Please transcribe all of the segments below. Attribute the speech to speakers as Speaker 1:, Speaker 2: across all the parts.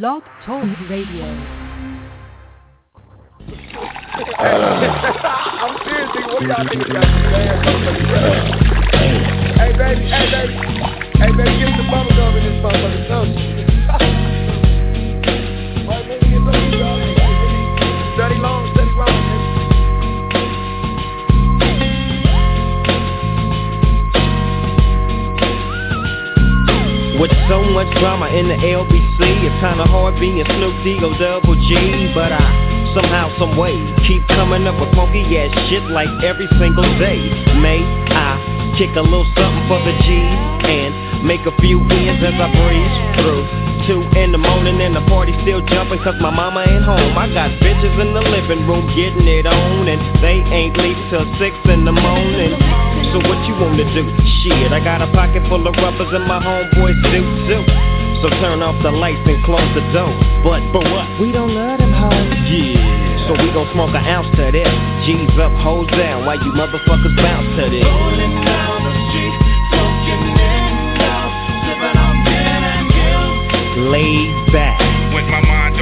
Speaker 1: Blog Talk Radio.
Speaker 2: I'm serious, nigga. What y'all think about this. Hey, baby, hey, baby. Hey, baby, the bubble gum in this motherfucker?
Speaker 3: With so much drama in the LBC, it's kinda hard being Snoop D-O double G, but I somehow, some way keep coming up with funky ass shit like every single day. May I kick a little something for the G and make a few ends as I breeze through. Two in the morning and the party still jumping cause my mama ain't home. I got bitches in the living room getting it on and they ain't leaving till six in the morning. So what you wanna do? Shit, I got a pocket full of rubbers and my homeboys do too. So turn off the lights and close the door. But for what? We don't love them hoes. Yeah. So we gon' smoke an ounce to this. G's up, hoes down, why you motherfuckers bounce to this. Rolling down the street, smoking in out, sipping on gin and gills. Laid back.
Speaker 4: With my mind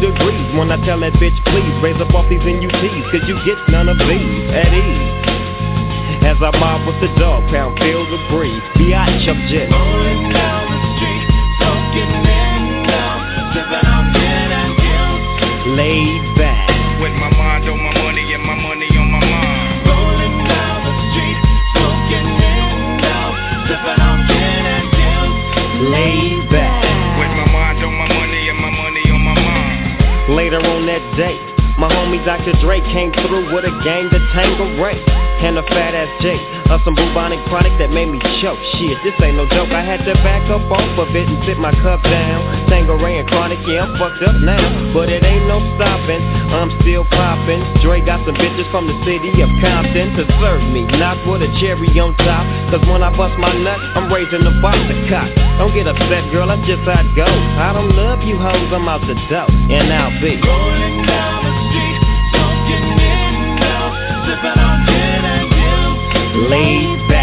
Speaker 3: degrees when I tell that bitch, please raise up off these NUTs, cause you get none of these at ease. As I mob with the dog pound, feel the breeze. Biatch, I'm rolling down the street, smoking in out, sipping on gin and gills. Laid Dr. Dre came through with a gang to Tango Ray and a fat ass J of some bubonic product that made me choke. Shit, this ain't no joke. I had to back up off of it and sit my cup down. And chronic, yeah, I'm fucked up now, but it ain't no stopping. I'm still popping. Dre got some bitches from the city of Compton to serve me, not with a cherry on top. Cause when I bust my nut, I'm raising the box to cock. Don't get upset, girl, that's just how it goes. I don't love you hoes, I'm out the door, and I'll be rolling down Laid back,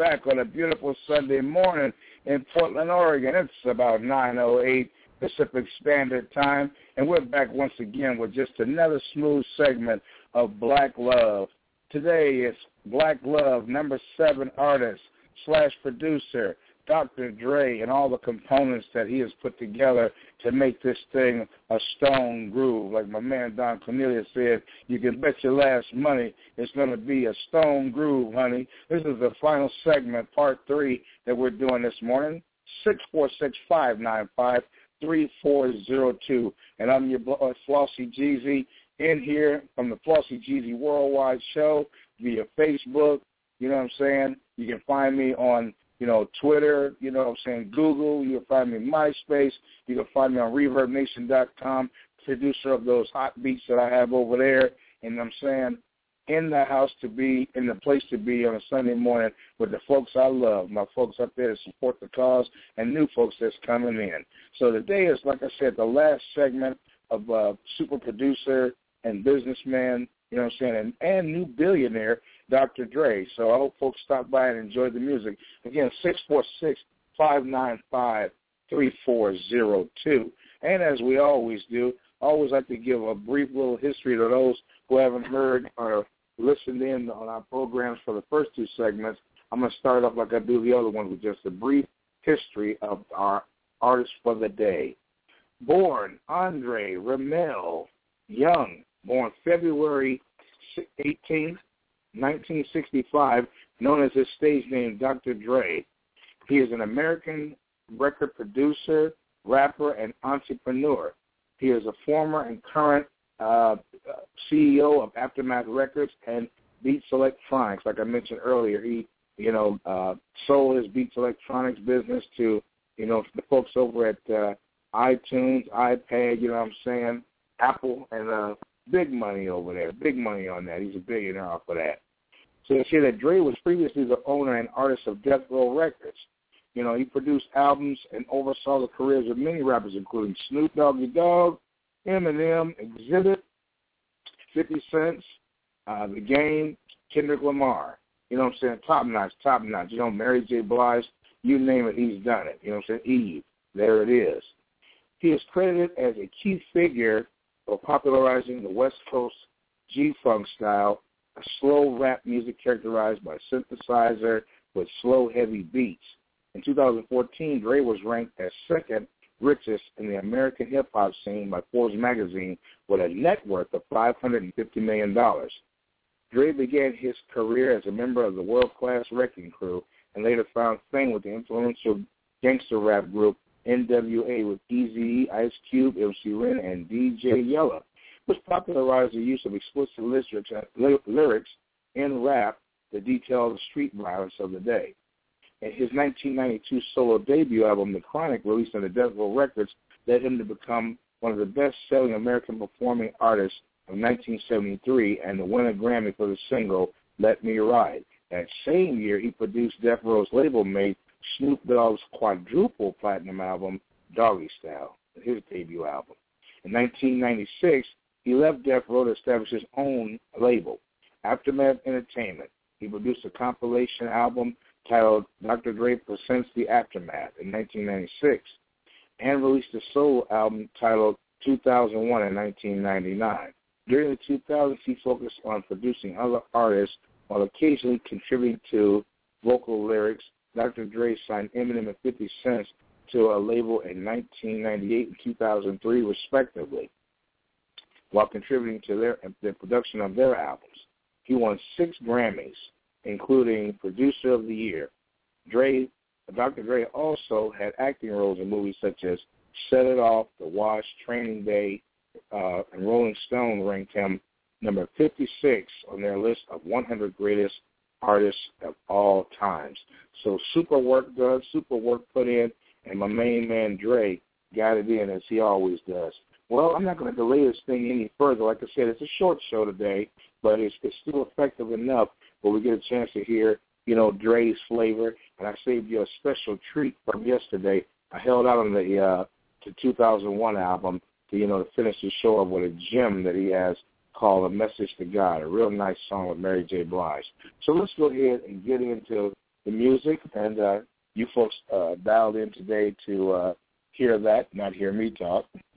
Speaker 3: back
Speaker 4: on
Speaker 5: a
Speaker 6: beautiful Sunday morning in Portland, Oregon. It's about 9.08 Pacific Standard Time, and we're back once again with just another smooth segment of Black Love. Today is Black Love, number seven artist slash producer Dr. Dre and all the components that he has put together to make this thing a stone groove. Like my man Don Cornelius said, you can bet your last money it's going to be a stone groove, honey. This is the final segment, part three, that we're doing this morning. Six four six five nine five three four zero two, and I'm your uh, Flossie Jeezy in here from the Flossie Jeezy Worldwide Show via Facebook. You know what I'm saying? You can find me on you know, Twitter, you know what I'm saying, Google, you can find me MySpace, you can find me on ReverbNation.com, producer of those hot beats that I have over there, and I'm saying in the house to be, in the place to be on a Sunday morning with the folks I love, my folks up there that support the cause, and new folks that's coming in. So today is, like I said, the last segment of uh, super producer and businessman, you know what I'm saying, and, and new billionaire Dr. Dre. So I hope folks stop by and enjoy the music. Again, six four six five nine five three four zero two. And as we always do, I always like to give a brief little history to those who haven't heard or listened in on our programs for the first two segments. I'm going to start off like I do the other ones with just a brief history of our artist for the day. Born Andre Romelle Young, born February 18, 1965, known as his stage name Dr. Dre. He is an American record producer, rapper, and entrepreneur. He is a former and current uh, CEO of Aftermath Records and Beats Electronics. Like I mentioned earlier, he you know uh, sold his Beats Electronics business to you know the folks over at uh, iTunes, iPad. You know what I'm saying? Apple and uh, big money over there. Big money on that. He's a billionaire off of that. So they say that Dre was previously the owner and artist of Death Row Records. You know, he produced albums and oversaw the careers of many rappers, including Snoop Doggy Dogg, Eminem, Xzibit, 50 Cent, uh, The Game, Kendrick Lamar. You know what I'm saying? Top notch, top notch. You know, Mary J. Blige, you name it, he's done it. You know what I'm saying? Eve, there it is. He is credited as a key figure for popularizing the West Coast G-Funk style, a slow rap music characterized by synthesizer with slow, heavy beats. In 2014, Dre was ranked as second richest in the American hip-hop scene by Forbes magazine with a net worth of $550 million. Dre began his career as a member of the world-class Wreckin' Cru and later found fame with the influential gangster rap group NWA with Eazy, Ice Cube, MC Ren, and DJ Yella, which popularized the use of explicit lyrics in rap that detail the street violence of the day. And his 1992 solo debut album, The Chronic, released on the Death Row Records, led him to become one of the best-selling American performing artists of 1973 and the winner Grammy for the single Let Me Ride. That same year, he produced Death Row's label mate Snoop Dogg's quadruple platinum album, Doggy Style, his debut album. In 1996, he left Death Row to establish his own label, Aftermath Entertainment. He produced a compilation album titled Dr. Dre Presents the Aftermath in 1996 and released a solo album titled 2001 in 1999. During the 2000s, he focused on producing other artists while occasionally contributing to vocal lyrics. Dr. Dre signed Eminem and 50 Cent to a label in 1998 and 2003, respectively, while contributing to their the production of their albums. He won six Grammys, including Producer of the Year. Dre, Dr. Dre also had acting roles in movies such as Set It Off, The Wash, Training Day, uh, and Rolling Stone ranked him number 56 on their list of 100 greatest artists of all times. So super work done, super work put in, and my main man Dre got it in as he always does. Well, I'm not going to delay this thing any further. Like I said, it's a short show today, but it's, it's still effective enough where we get a chance to hear, you know, Dre's flavor. And I saved you a special treat from yesterday. I held out on the uh, the 2001 album to, you know, to finish the show up with a gem that he has called A Message to God, a real nice song with Mary J. Blige. So let's go ahead and get into the music. And uh, you folks uh, dialed in today to uh, hear that, not hear me talk.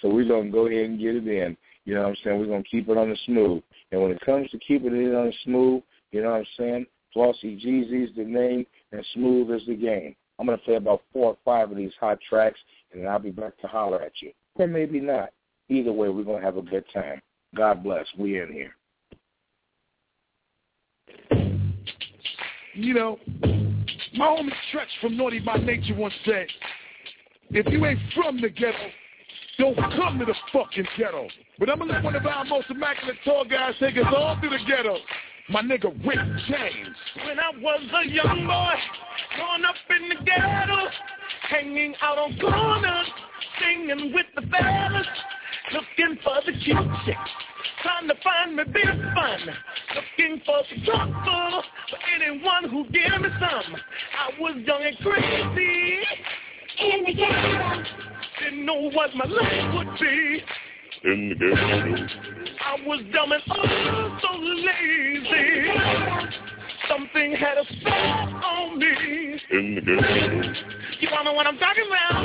Speaker 6: so we're going to go ahead and get it in. You know what I'm saying? We're going to keep it on the smooth. And when it comes to keeping it on the smooth, you know what I'm saying? Flossy Jeezy's the name, and smooth is the game. I'm going to play about four or five of these hot tracks, and then I'll be back to holler at you. Or maybe not. Either way, we're going to have a good time. God bless. We in here.
Speaker 7: You know, my homie Stretch from Naughty by Nature once said, if you ain't from the ghetto, don't come to the fucking ghetto. But I'm gonna let one of our most immaculate tall guys take us all through the ghetto. My nigga Rick James.
Speaker 5: When I was a young boy, growing up in the ghetto, hanging out on corners, singing with the fellas, looking for the cute chicks, trying to find me bit of fun, looking for some trouble, for anyone who give me some. I was young and crazy, in the ghetto, didn't know what my life would be.
Speaker 8: In the ghetto.
Speaker 5: I was dumb and oh so lazy. Something had a spell on me.
Speaker 8: In the ghetto.
Speaker 5: You wanna know what I'm talking about?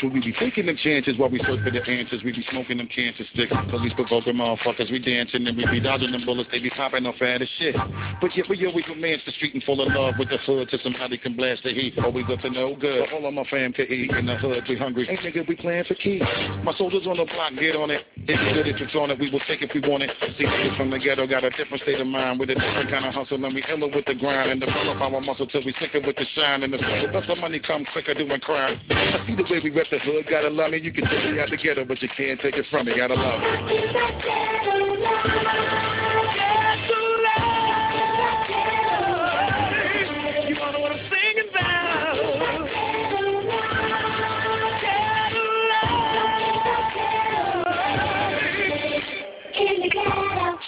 Speaker 9: So we be taking them chances while we search for the answers. We be smoking them cancer sticks. Police provoking motherfuckers. We dancing and we be dodging them bullets. They be popping off fat as shit. But yeah, we always romance the street and fall in love with the hood to somebody can blast the heat. Always up to no good. All of my fam can eat in the hood. We hungry. Ain't nigga, we playing for keys. My soldiers on the block, get on it. If you good, if it's on it, we will take if we want it. See niggas from the ghetto got a different state of mind with a different kind of hustle. And we iller with the grind and develop our muscle till we sick it with the shine and the. That's the money come quicker doing crime. I see the way we rep the hood. Gotta love me. You can take me out the ghetto, but you can't take it from me. Gotta love me.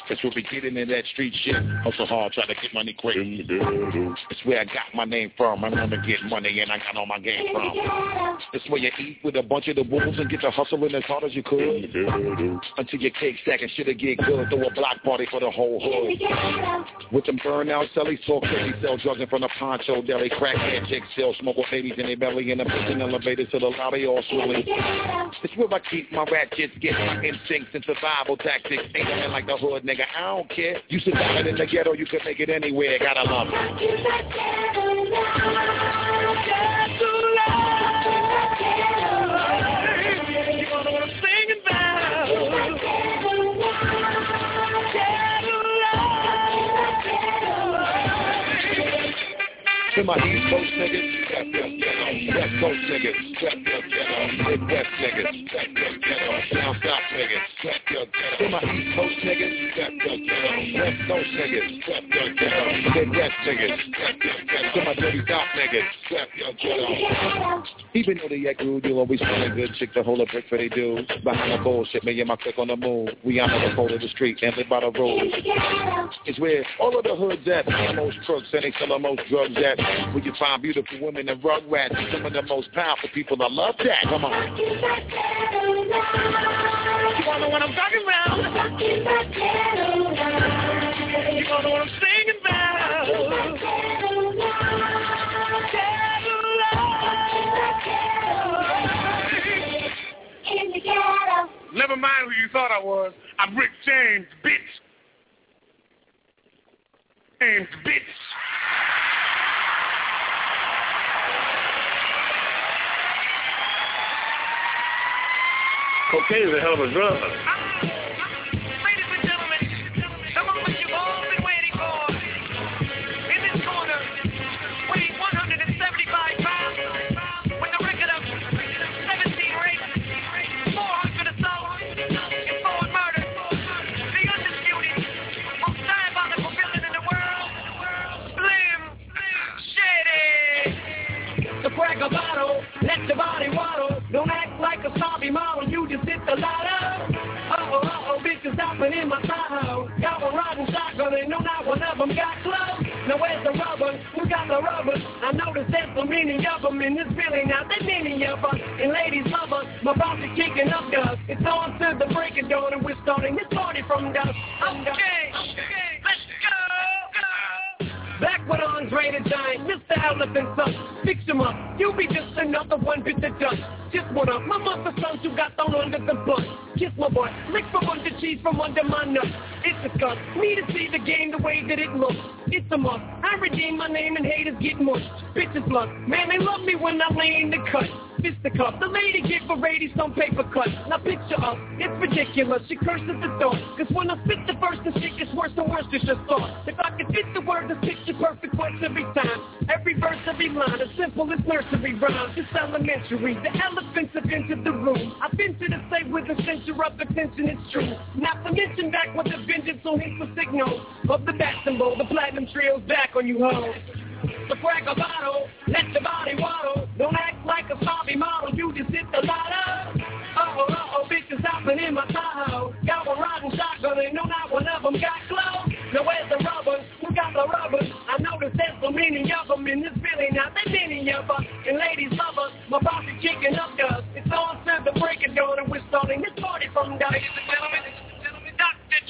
Speaker 9: That's where we get into that street shit. Hustle hard, try to get money quick. It's where I got my name from. I remember get money and I got all my game from. It's where you eat with a bunch of the wolves and get to hustling as hard as you could. Until your cake stack and shit'll get good. Throw a block party for the whole hood. With them burnout sellies, talk crazy, sell drugs in front of Poncho Deli. Crackhead chicks sell smoke with babies in their belly and the prison elevators to the lobby all swilling. It's where I keep my ratchets, get my instincts and survival tactics. Ain't nothing like the hood, nigga. I don't care. You survive in the ghetto, you can make it anywhere. Gotta love it. To my East Coast niggas, rep your ghetto. West Coast niggas, rep your ghetto. Midwest niggas, rep your ghetto. Down South niggas, rep your ghetto. To my East Coast niggas, rep your ghetto. West Coast niggas, rep your ghetto. Midwest niggas, rep your ghetto. To my dirty South niggas, rep your ghetto. Even though they act rude, you'll always find a good chick to hold a brick for they dudes. Behind the bullshit, me and my clique on the move. We honor the code of the street and live by the rules. It's where all of the hoods at, the most crooks and they sell the most drugs at. Where you find beautiful women and rug rats. Some of the most powerful people. I love that. Come on.
Speaker 10: You don't know what I'm talking about. You don't know what I'm singing about.
Speaker 7: Never mind who you thought I was. I'm Rick James, bitch. James, bitch.
Speaker 8: Cocaine is a hell of a drug.
Speaker 5: Like a sloppy model, you just hit the lotto. Uh-oh, uh-oh, bitches hopping in my Tahoe. Got one riding shotgun and no, not one of them got clothes. Now where's the rubber? Who got the rubber? I noticed there's so many of them in this building. Now that many of us, and ladies love us. My boss is kicking up dust. It's on to the break of dawn and we're starting this party from dusk.
Speaker 10: Okay, okay, let's go.
Speaker 5: Back with Andre the Giant, Mr. Elephant Son. Fix him up, you be just another one bit of dust. Just what up, my mother sons who got thrown under the bus. Kiss my boy, lick from under cheese from under my nuts. It's a cut, me to see the game the way that it looks. It's a must, I redeem my name and haters get mushed. Bitches love, man they love me when I lay in the cut. Fist the lady get Varady some paper cut. Now picture up, it's ridiculous, she curses the thought. Cause when I spit the verse, the shit gets worse and worse, it's just thought. If I could fit the word, the picture perfect words every time. Every verse, every line, as simple as nursery rhymes. It's elementary, the elephants have entered the room. I've been to the state with a censure of attention, it's true. Not to mention back with a vengeance on the signal of the bat symbol, the platinum trio's back on you hoes. So crack a bottle, let your body waddle. Don't act like a sloppy model, you just hit the lotto. Uh-oh, uh-oh, bitches hopping in my Tahoe. Got one riding shotgun and no, not one of them got clothes. Now where's the rubbers? Who got the rubbers? I noticed there's so many of them in this building. Now they many of us, and ladies love us. My boss is kicking up dust. It's on to the break of dawn and we're starting this party from dusk.
Speaker 10: Ladies and gentlemen, Dr.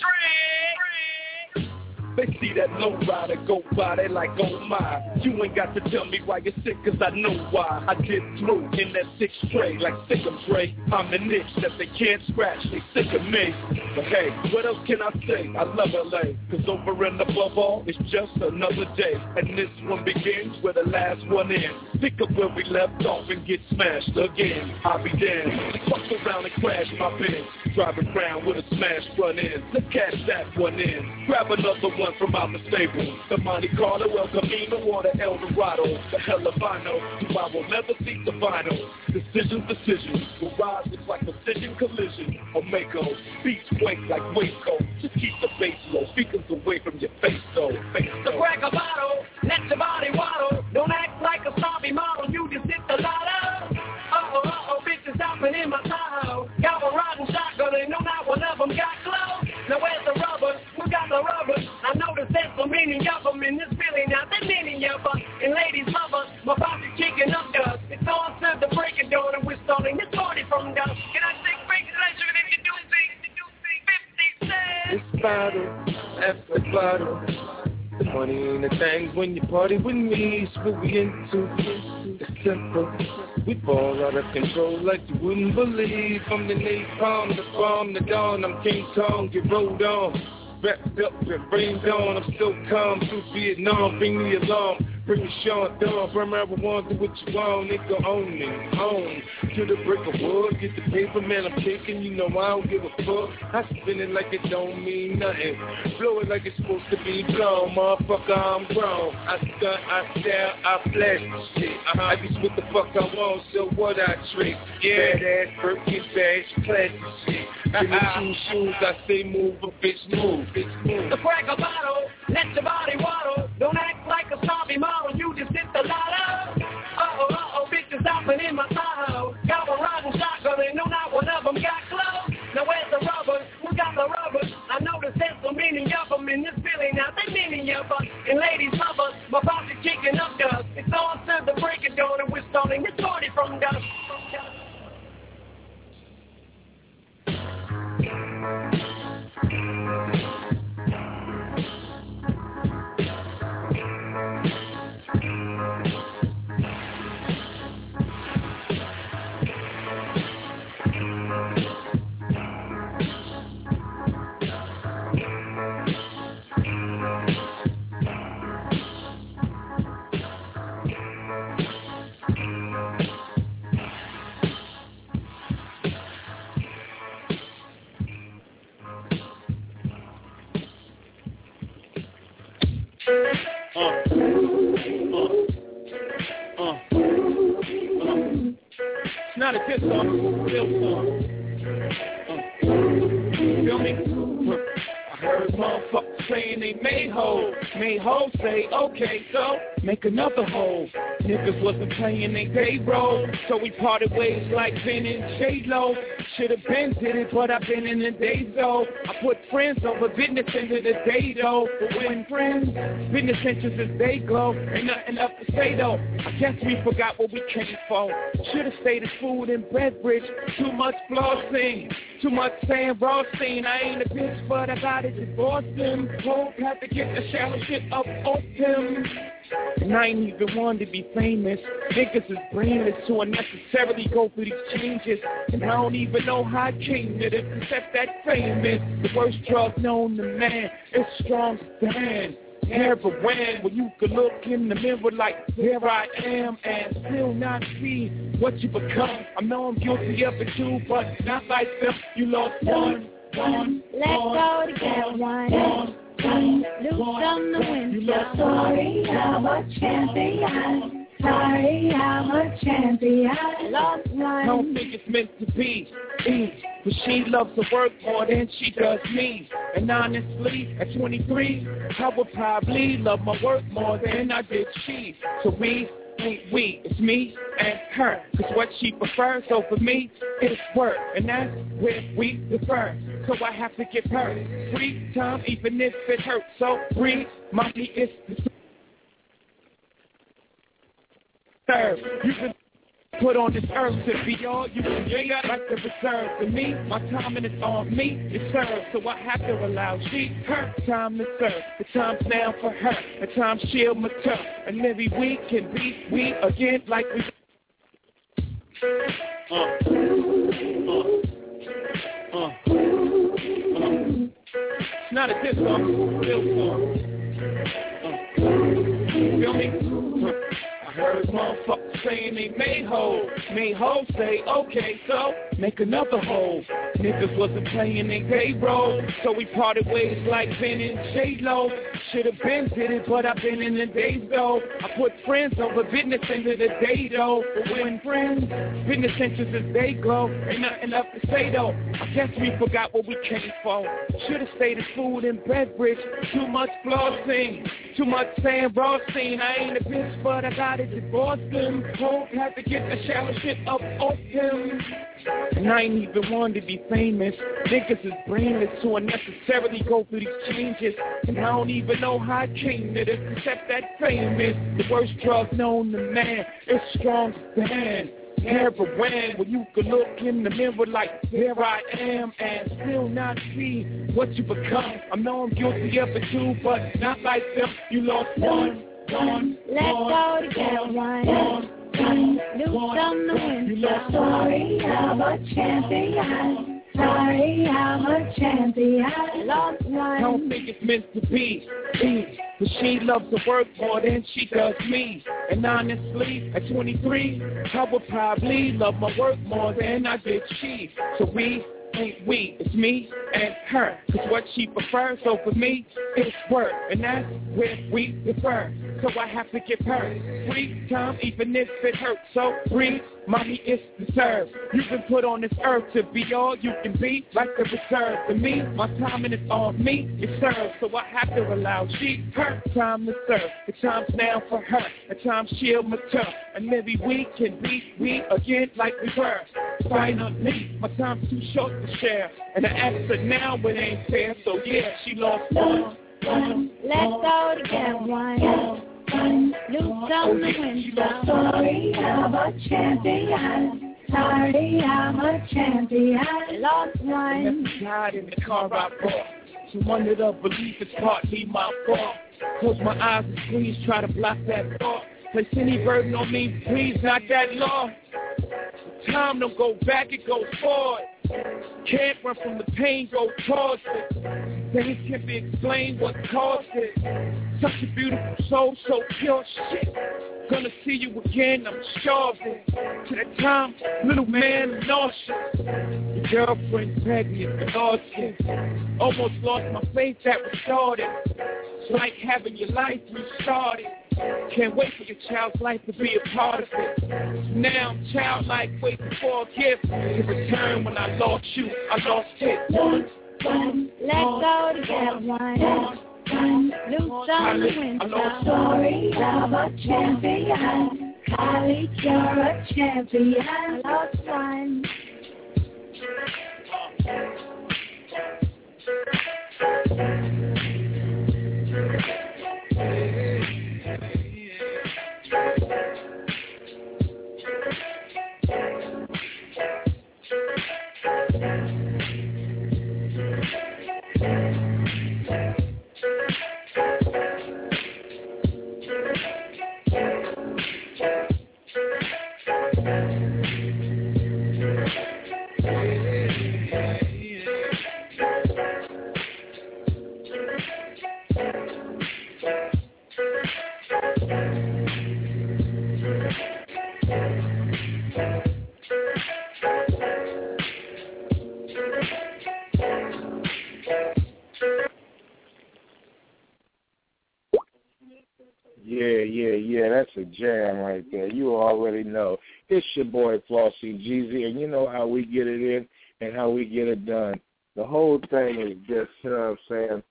Speaker 11: They see that low rider go by, they like, oh my. You ain't got to tell me why you're sick, cause I know why. I get through in that six tray, like sick of Dre. I'm the niche that they can't scratch, they sick of me. But hey, what else can I say? I love LA, cause over and above all, it's just another day. And this one begins where the last one ends. Pick up where we left off and get smashed again. I'll be damned. Fuck around and crash my Benz. Driving around with a smash front end. Let's cash that one in. Grab another one from out the stable. The Monte Carlo, El Camino, or the El Dorado. The hell if I know, I will never see the final. Decisions, decisions. The rise looks like precision collision. Mako. Beats wake like Waco. Just keep the bass low. Speakers away from your face though. Face
Speaker 5: So crack a bottle, let your body waddle. Don't act like a zombie model, you just hit the lotto. Uh-oh, uh-oh, bitches hopping in my Tahoe. Got a rotten shotgun and no, not one of them got glow. Now where's the rubber? Who got the rubber? I know the sense of meaning of them in this feeling. Now the meaning of us. And ladies love us. My body's kicking up dust. It's on to the break of dawn and we're starting this party from dusk. Can I take breaks? Can I sugar if you do things? You do things. 50 cents.
Speaker 11: It's bottle after bottle. The money and the things when you party with me. It's what we into. It's simple. We fall out of control like you wouldn't believe. I'm the napalm, the bomb, the dawn. I'm King Kong, get rolled on. Wrapped up and rained on. I'm still calm through Vietnam. Bring the alarm. Bring the Sean Dawn. From everyone, do what you want. Nigga, own me. Own. To the brick of wood. Get the paper, man. I'm taking. You know I don't give a fuck. I spin it like it don't mean nothing. Blow it like it's supposed to be blown. Motherfucker, I'm grown. I stunt, I stare, I flash the shit. Uh-huh. I just what the fuck I want, so what I trick. Yeah. Badass, Birkin bags, classy shit. Give me two shoes, I say move, a bitch move, bitch move.
Speaker 5: So crack a bottle, let your body waddle. Don't act like a zombie model, you just hit the lotto. Uh-oh, uh-oh, bitches hopping in my Tahoe. Got a rotten shotgun and no, not one of them got glow. Now where's the rubber? Who got the rubber? I know the sense of meaning of them in this feeling. Now they meaning of us. And ladies love us. My body's kicking up dust. It's on to the break of dawn and we're starting this party from dusk.
Speaker 11: Uh, It's not a diss song, it's a real song. Uh, feel me? Motherfuckers saying they made hoes. Made hoes say, okay, so make another hole. Niggas wasn't playing they day role, so we parted ways like Ben and J-Lo. Should've been did it, but I've been in the days though. I put friends over business into the day though. But when friends, business interests as they go, ain't nothing up to say though. I guess we forgot what we came for. Should've stayed as food and beverage. Too much flossing, too much saying raw. I ain't a bitch, but I got it divorced him. Hope have to get the shallow shit up off him. And I ain't even want to be famous. Niggas is brainless to unnecessarily go through these changes. And I don't even know how I came to this, except that famous. The worst drug known to man is strong stand. Heroin, when you could look in the mirror like, here I am, and still not see what you become. I know I'm guilty of it too, but not like them. You lost one, one,
Speaker 12: Let go to get one. one. Loose on the window. Sorry, I'm a champion. Sorry, I'm a champion. Lost
Speaker 11: I don't think it's meant to be. But she loves to work more than she does me. And honestly, at 23, I would probably love my work more than I did she. So we ain't we, it's me and her. Cause what she prefers over me is work. And that's where we differ. So I have to give her free time even if it hurts. So breathe, mommy is serve. You can put on this earth to be all you can be like the reserve. To me, my timing is on me, it serves. So I have to allow she, her time to serve. The time's now for her, the time she'll mature. And maybe we can be we again like we uh, uh, uh. It's not a diss song, real song. Uh, feel me? Heard motherfuckers saying they made hoes. Made hoes say, okay, so make another hole. Niggas wasn't playing their role, so we parted ways like Ben and J-Lo. Should've been did it, but I've been in the days though. I put friends over business into the day though. But when friends, business interests as they glow, ain't nothing left to say though. I guess we forgot what we came for. Should've stayed in food and beverage. Too much flossing, too much raw scene. I ain't a bitch, but I got it divorced him. Hope had to get the shallow shit up off him. And I ain't even want to be famous. Niggas is brainless to unnecessarily go through these changes. And I don't even know how I came to this, except that fame is the worst drug known to man. It's strong stand. Heroin, when you can look in the mirror like, there I am, and still not see what you become. I know I'm guilty of it too, but not like them. You lost one, one,
Speaker 12: Let's go together, one, one, do something to win some. Sorry, I'm a champion. Sorry, I'm a champion. Lost
Speaker 11: I don't
Speaker 12: one.
Speaker 11: think it's meant to be. be. But she loves to work more than she does me. And honestly, at 23, I would probably love my work more than I did she. So we ain't we, it's me and her. Cause what she prefers over me is work. And that's where we differ. So I have to give her free time even if it hurts. So breathe, mommy, it's deserved. You've been put on this earth to be all you can be, like the reserve. To me, my timing is on me, it serves. So I have to allow she, her time to serve. The time's now for her, the time she'll mature. And maybe we can be we again like we were. Finally, my time's too short to share. And I ask her now, it ain't fair. So yeah, she lost one. one,
Speaker 12: Let's go together, one, one, do something to win some. Sorry, I'm a champion. Sorry, I'm a champion. Lost one.
Speaker 11: died in the car I bought. She under the believe it's partly my fault. Close my eyes and please try to block that thought. Place any burden on me, please, not that law. Time don't go back, it goes forward. Can't run from the pain, go towards it. Things can be explained what caused it. Such a beautiful soul, so pure shit. Gonna see you again, I'm sure it. To that time, little man nauseous. Your girlfriend pregnant, nauseous. Almost lost my faith that was started. It's like having your life restarted. Can't wait for your child's life to be a part of it. Now I'm childlike, waiting for a gift to return when I lost you. I lost it. One, one,
Speaker 12: Let's go together, one, one, do something to win some. Sorry, I'm a champion. Holly, you're a champion. One.
Speaker 6: Thing is just, you know what I'm saying,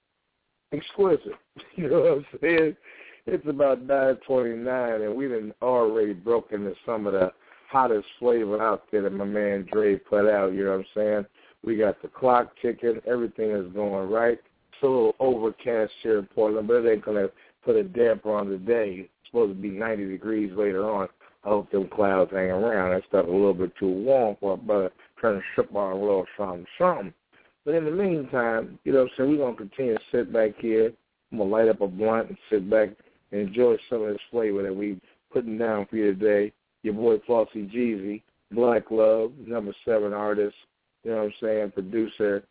Speaker 6: exquisite. You know what I'm saying? It's about 929, and we done already broken into some of the hottest flavor out there that my man Dre put out. You know what I'm saying? We got the clock ticking. Everything is going right. It's a little overcast here in Portland, but it ain't to put a damper on the day. It's supposed to be 90 degrees later on. I hope them clouds hang around. That stuff a little bit too warm for a brother trying to sip on a little something, something. But in the meantime, you know what I'm saying, we're going to continue to sit back here. I'm going to light up a blunt and sit back and enjoy some of this flavor that we putting down for you today. Your boy Flossy Jeezy, Black Love, number seven artist, you know what I'm saying, producer,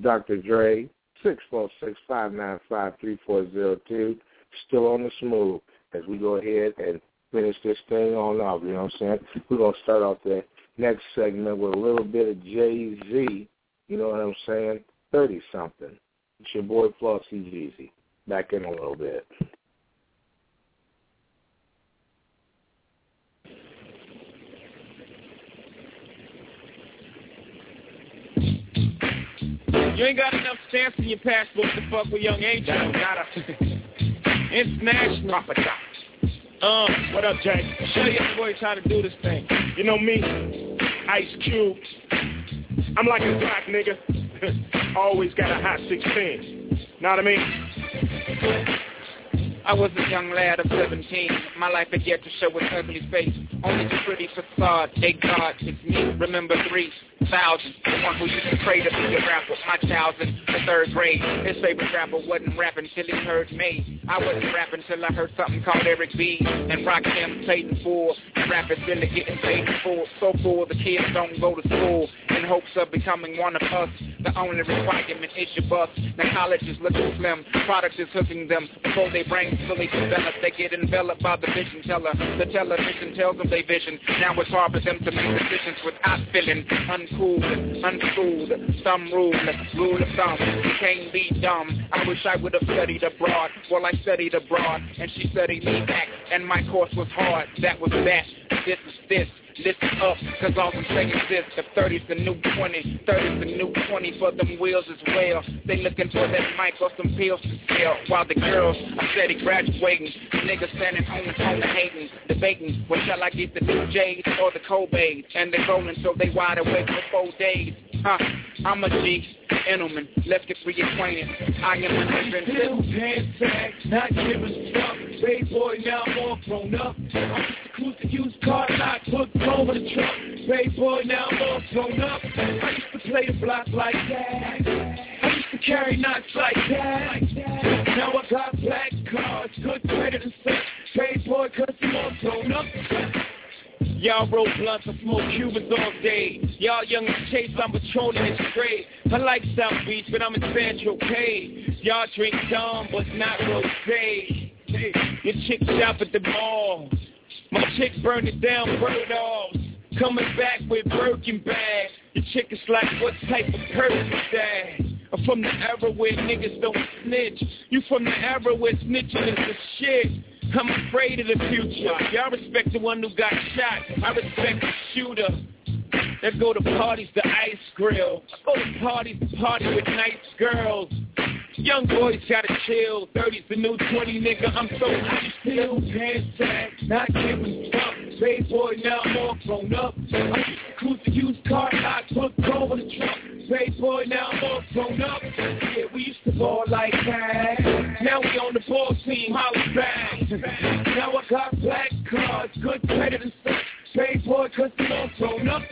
Speaker 6: Dr. Dre, six four six five nine five three four zero two. Still on the smooth as we go ahead and finish this thing on off. You know what I'm saying? We're gonna start off the next segment with a little bit of Jay Z. You know what I'm saying? Thirty something. It's your boy Flossy Jeezy. Back in a little bit.
Speaker 11: You ain't got enough stamps in your passport to fuck with young Angel. Got International. Uh, what up, Jay? Show your boys how to do this thing.
Speaker 13: You know me, Ice Cube. I'm like a black nigga. Always got a hot 16. Know what I mean?
Speaker 14: I was a young lad of 17. My life had yet to show its ugly face. Only the pretty facade. Thank God, it's me. Remember three thousand. The one who used to pray to be a rapper. My child's in the third grade. His favorite rapper wasn't rapping till he heard me. I wasn't rapping till I heard something called Eric B. And Rakim paid in full. And rap is really getting paid full. So full the kids don't go to school in hopes of becoming one of us. The only requirement is your bus. Now college is looking slim. Product is hooking them before they brains fully develop. They get enveloped by the vision teller. The television tells them they vision. Now it's hard for them to make decisions without feeling uncool, unschooled. Thumb rule, rule of thumb. You can't be dumb. I wish I would have studied abroad. Well, I studied abroad, and she studied me back. And my course was hard. That was that. This is this. Listen up, cause all I'm saying is this If 30's the new 20, 30's the new 20 for them wheels as well. They looking for that mic or some pills to sell. While the girls are steady graduating The niggas standing on the corner hating Debating, well shall I get the new J's or the Kobe's And they're rolling so they wide awake for four days Huh, I'm a G, gentleman, let's get reacquainted I am a living
Speaker 11: Still pants tag, not giving fuck. Baby boy, now I'm all grown up. I used to used car lot, put over the truck. Baby boy, now I'm all grown up. I used to play the block like that. I used to carry knots like that. Now I got black cars, good credit and such. Baby boy, cause I'm all grown up. Y'all roll blunts and smoke Cubans all day. Y'all young as Chase, I'm patrolling it straight. I like South Beach, but I'm in Central K. Y'all drink Dom, but not rosé. Your chick shop at the mall. My chick burn it down, bird dogs. Coming back with Birkin bags. Your chick is like, what type of person is that? From the era where niggas don't snitch. You from the era where snitching is the shit. I'm afraid of the future. Y'all respect the one who got shot. I respect the shooter. That go to parties, the ice grill. Go to parties, party with nice girls. Young boys gotta chill. 30's the new 20, nigga. I'm so hot. Still pants tag, not giving fuck. Baby boy, now I'm all grown up. I used to used car lot, put over the truck. Baby boy, now I'm all grown up. Yeah, we used to ball like that. Now we on the ball team, holla back. Now I got black cars, good credit and such. Baby boy, cause I'm all grown up.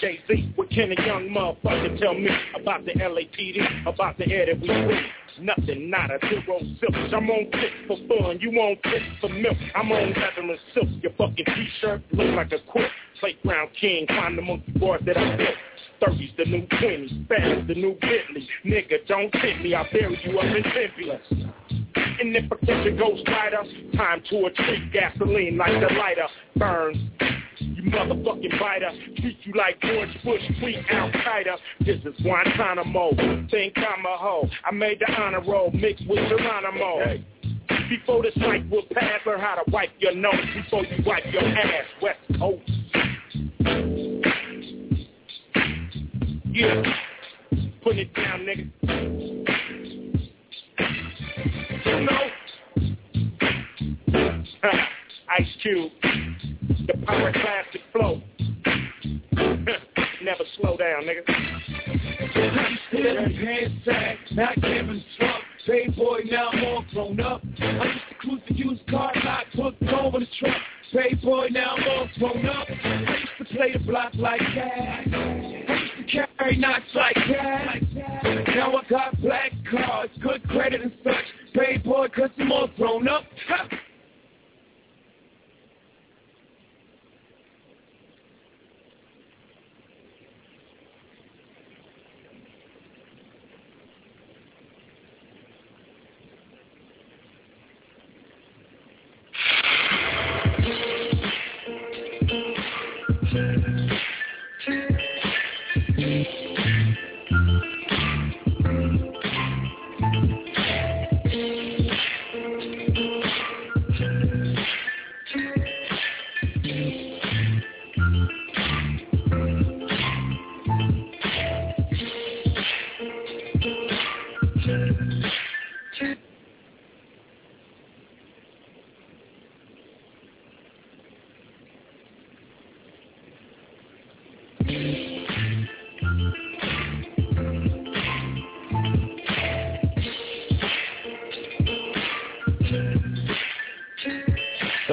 Speaker 13: Jay-Z, what can a young motherfucker tell me about the LAPD, about the air that we breathe? Nothing, not a zero silks. I'm on tip for fun, you on tip for milk. I'm on leather and silk. Your fucking t-shirt look like a quilt. Playground king, find the monkey bars that I built. 30's the new 20s, fast the new Bentley. Nigga, don't tempt me, I'll bury you up in Tempe. And if I catch a ghost rider, time to a treat, gasoline like the lighter burns. You motherfucking biter, treat you like George Bush, tweet Al Qaeda. This is Guantanamo, think I'm a hoe. I made the honor roll mixed with Geronimo. Before this mic will pass, learn how to wipe your nose before you wipe your ass. West Coast. Yeah, put it down, nigga. You know, Ice Cube, the power classic flow. Never slow down, nigga.
Speaker 11: Still pants tag, not giving fuck. Baby boy, now I'm all grown up. I used to cruise the used car lot, put over the truck.
Speaker 15: Playboy, now I'm all grown up. I used to play the block like that. Carry knots like that. Now I got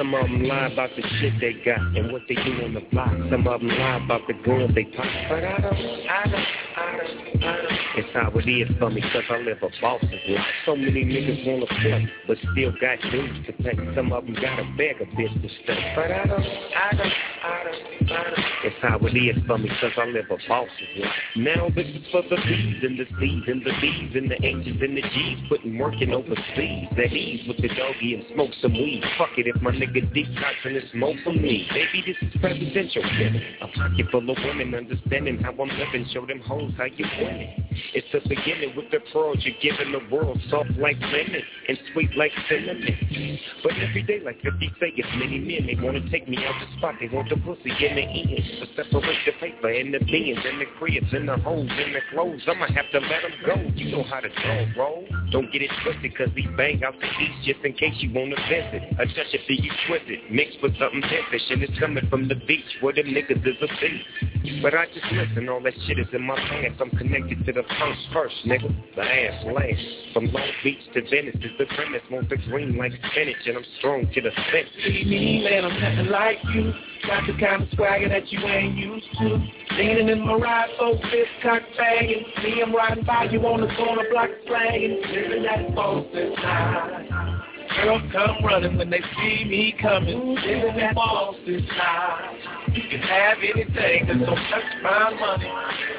Speaker 16: Some of them lie about the shit they got and what they do on the block. Some of them lie about the guns they pop. But I don't, I don't, I don't, I don't. It's how it is for me, cause I live a boss's life. So many niggas wanna play, but still got dues to pay. Some of them got a bag of business stuff. But I don't, I don't, I don't, I don't. It's how it is for me, cause I live a boss's life. Now this is for the B's and the C's and the B's and the H's and the G's. Putting working overseas. At ease with the doggy and smoke some weed. Fuck it if my nigga detoxing and smoke for me. Baby, this is presidential shit. A pocket full of women understanding how I'm living. Show them hoes how you winning. It's the beginning with the pearls you're giving the world. Soft like lemon and sweet like cinnamon. But every day like 50 Vegas, many men, they want to take me out the spot. They want the pussy in the end. But separate the paper and the beans and the cribs and the hoes and the clothes. I'ma have to let them go. You know how to dog roll. Don't get it twisted cause we bang out the east just in case you wanna visit. I touch it for you twisted, mixed with something pimpish and it's coming from the beach where them niggas is a thief. But I just listen, all that shit is in my pants. I'm connected to the first first, nigga. The ass last. From Long Beach to Venice is the premise. Want the green like spinach and I'm strong to the fence.
Speaker 15: See me, man, I'm nothing like you. Got the kind of swagger that you ain't used to. Leaning in my ride, so fist cock banging. Me, I'm riding by you on the corner block slanging. Living that Boston style. Girls come running when they see me coming. Living that Boston style. You can have anything, just don't touch my money.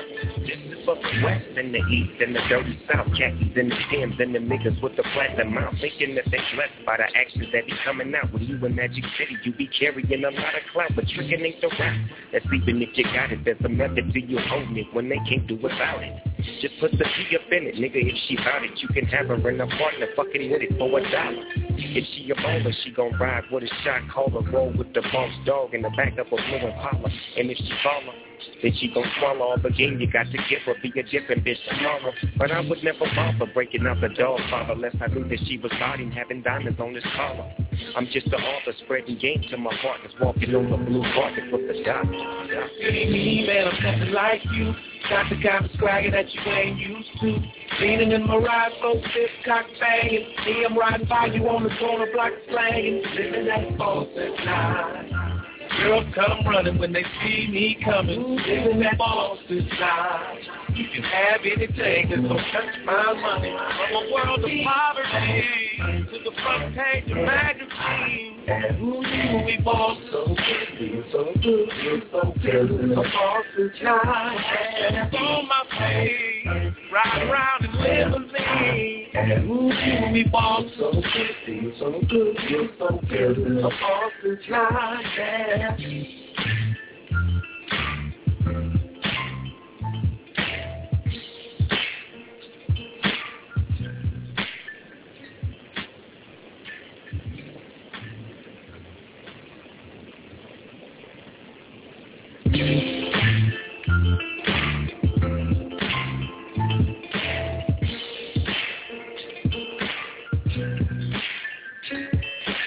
Speaker 16: This the west and the east and the dirty south. Khakis and the Timbs and the niggas with the platinum mouth. Thinking that they blessed by the actions that be coming out. When you in Magic City, you be carrying a lot of clout. But tricking ain't the rap. That's even if you got it. There's a method to you own it when they can't do without it. Just put the P up in it, nigga. If she bout it, you can have her in a partner fucking with it for a dollar. If she a baller, she gon' ride with a shot caller. Roll with the boss dog in the back of a blue Impala. And if she follow, then she gon' swallow all the game you got to give her. Be a different bitch tomorrow. But I would never bother breaking up a dog father unless I knew that she was hiding, having diamonds on his collar. I'm just the author spreading game to my partners, walking on the blue carpet with the doctor.
Speaker 15: Me, man, I'm nothing like you. Got the kind of swagger that you ain't used to. Leaning in my ride, so fist cock banging. Me, I'm riding by you on the corner block slanging. Living that Boston life. Girls come running when they see me coming. Living that Boston You can have anything, just don't touch my money. From a world of poverty to the front page of magazine. Ooh, you we boss so we so good, so good. A Boston life. And it's on my face. Ride around in limousine. Ooh, you we boss so we so good, so good. A Boston life. Yeah.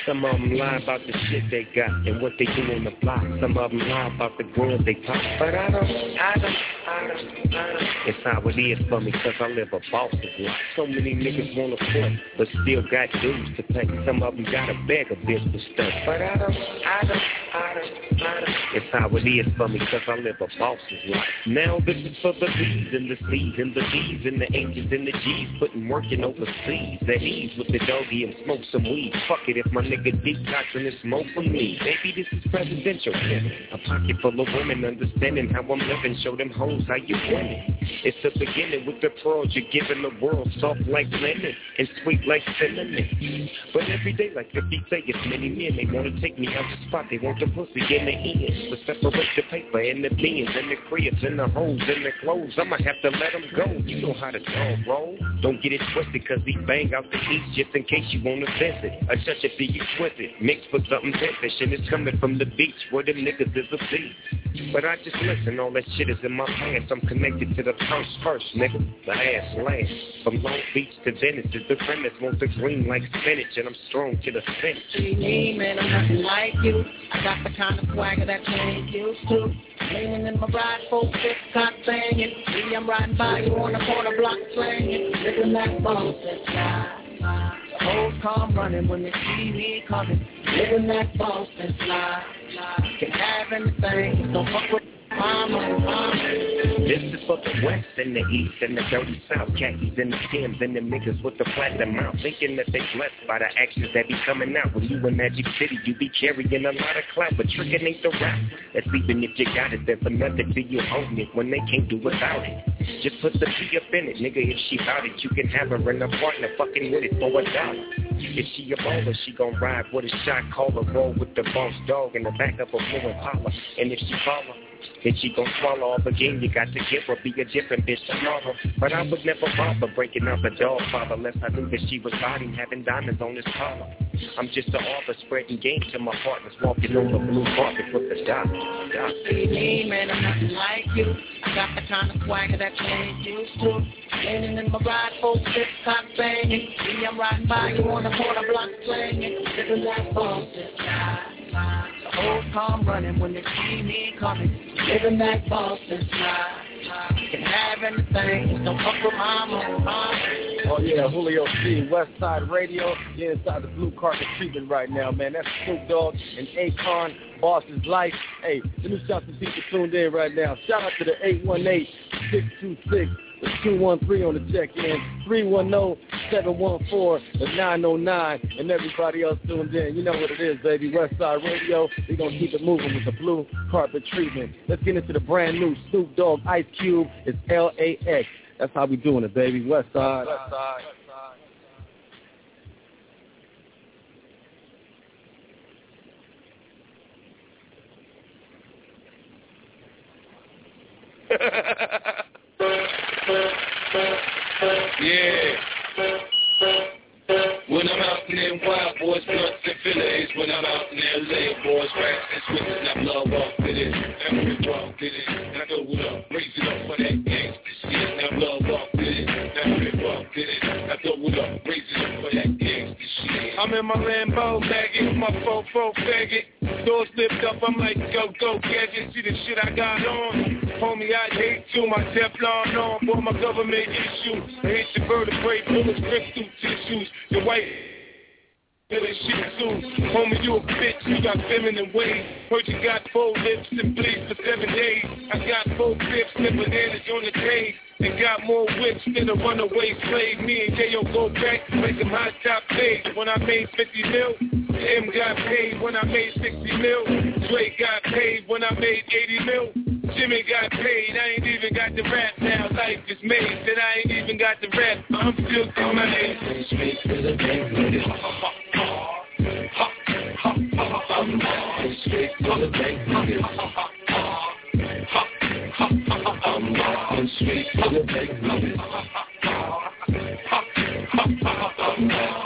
Speaker 16: Some of them lie about the shit they got and what they do on the block. Some of them lie about the girls they pop. But I don't, I don't I don't, I. It's how it is for me cause I live a boss's life. So many niggas wanna front, but still got dues to pay. Some of them gotta beg a bit for stuff. But I don't, I don't, I don't, I don't. It's how it is for me cause I live a boss's life. Now this is for the B's and the C's and the D's and the H's and the G's putting working overseas. At ease with the doggy and smoke some weed. Fuck it if my nigga detoxing and smoke for me. Baby, this is presidential. A pocket full of women understanding how I'm living. Show them hoes how you winning. It's the beginning with the pearls you're giving the world. Soft like lemon and sweet like cinnamon. But every day like 50 say it's many men. They wanna take me out the spot. They want the pussy in the ends. To separate the paper and the beans and the cribs and the hoes and the clothes. I'ma have to let them go. You know how the dog roll. Don't get it twisted cause he bang out the east just in case you wanna visit. I touch it be exquisite. Mixed with something fish and it's coming from the beach where them niggas is a beast. But I just listen, all that shit is in my pants. I'm connected to the first first, nigga. The ass last. From Long Beach to Venice, is the premise the green like spinach, and I'm strong to the finish.
Speaker 10: See me, man, I'm nothing like you. I got the kind of swagger that you ain't used to. Leaning in my ride, full fifth cock banging. See, I'm riding by you on the corner block slanging. That boss, that's fly. The whole running when they see me coming. Living that that's fly. Can have anything, don't fuck with.
Speaker 16: This is for the west and the east and the dirty south. Khakis and the skims and the niggas with the platinum mouth. Thinking that they blessed by the actions that be coming out. When you in Magic City you be carrying a lot of clout but tricking ain't the rap that's even if you got it there's a method to you holding it. When they can't do without it just put the P up in it nigga. If she bout it you can have her in a partner fucking with it for a dollar. If she a baller she gon' ride with a shot caller roll with the boss dog in the back of a blue Impala and if she follow then she gon' swallow up again. You got to give her, be a different bitch tomorrow. But I would never bother breaking up a dog father unless I knew that she was riding, having diamonds on his collar. I'm just an author spreading game to my partners, walking on the blue carpet with the doctor.
Speaker 10: See me, man, I'm nothing like you. I got the kind of swagger that you ain't used to. Leaning in my ride, full fifth cock banging. See, I'm riding by you on the corner block slanging. Living like boss, the whole come running when they see me coming. Living that boss, that's Can have anything, don't fuck with mama.
Speaker 17: Oh yeah, Julio G, West Side Radio. You're inside the blue carpet treatment right now, man. That's Snoop Dogg and Akon, Boss's Life. Hey, let me shout some people tuned in right now. Shout out to the 818-626. The 213 on the check-in, 310-714-909. and everybody else tuned in. You know what it is, baby. West Side Radio. We're going to keep it moving with the blue carpet treatment. Let's get into the brand new Snoop Dogg Ice Cube. It's L-A-X. That's how we doing it, baby. West Side.
Speaker 18: Yeah. When I'm out in them wild boys, blunts and fillets. When I'm out in LA, boys, racks and switches, I blow off with it. Every walk with it. I go it up, raise it up for that gangsta shit. I blow off with it. Every walk with it. I go it up, raise it up for that gangsta shit. I'm in my Lambo maggot, my fofo faggot. Doors lift up, I'm like, go, go, gadget. See the shit I got on. Homie, I hate you, my Teflon on, boy, my government issue. I hit your vertebrae, bullets, crystal tissues. Your white feeling shit too. Homie, you a bitch, you got feminine ways. Heard you got four lips and bleed for seven days. I got four fifths and bananas on the tray. And got more whips than a runaway slave. Me and J.O. go back, make them hot top paid. When I made 50 mil, M got paid when I made 60 mil. Dre got paid when I made 80 mil. Jimmy got paid, I ain't even got the rap now. Life is made, that I ain't even got the rap. I'm still coming. Straight to the bank. I'm straight to the bank. I'm straight to the bank.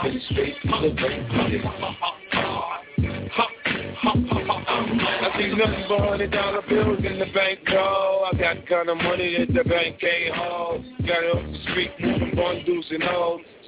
Speaker 18: I'm straight to the bank. I see Nothing but hundred dollar bills in the bank, yo. I got kind of money that the bank can't hold. Got it off the street, moving bundles and.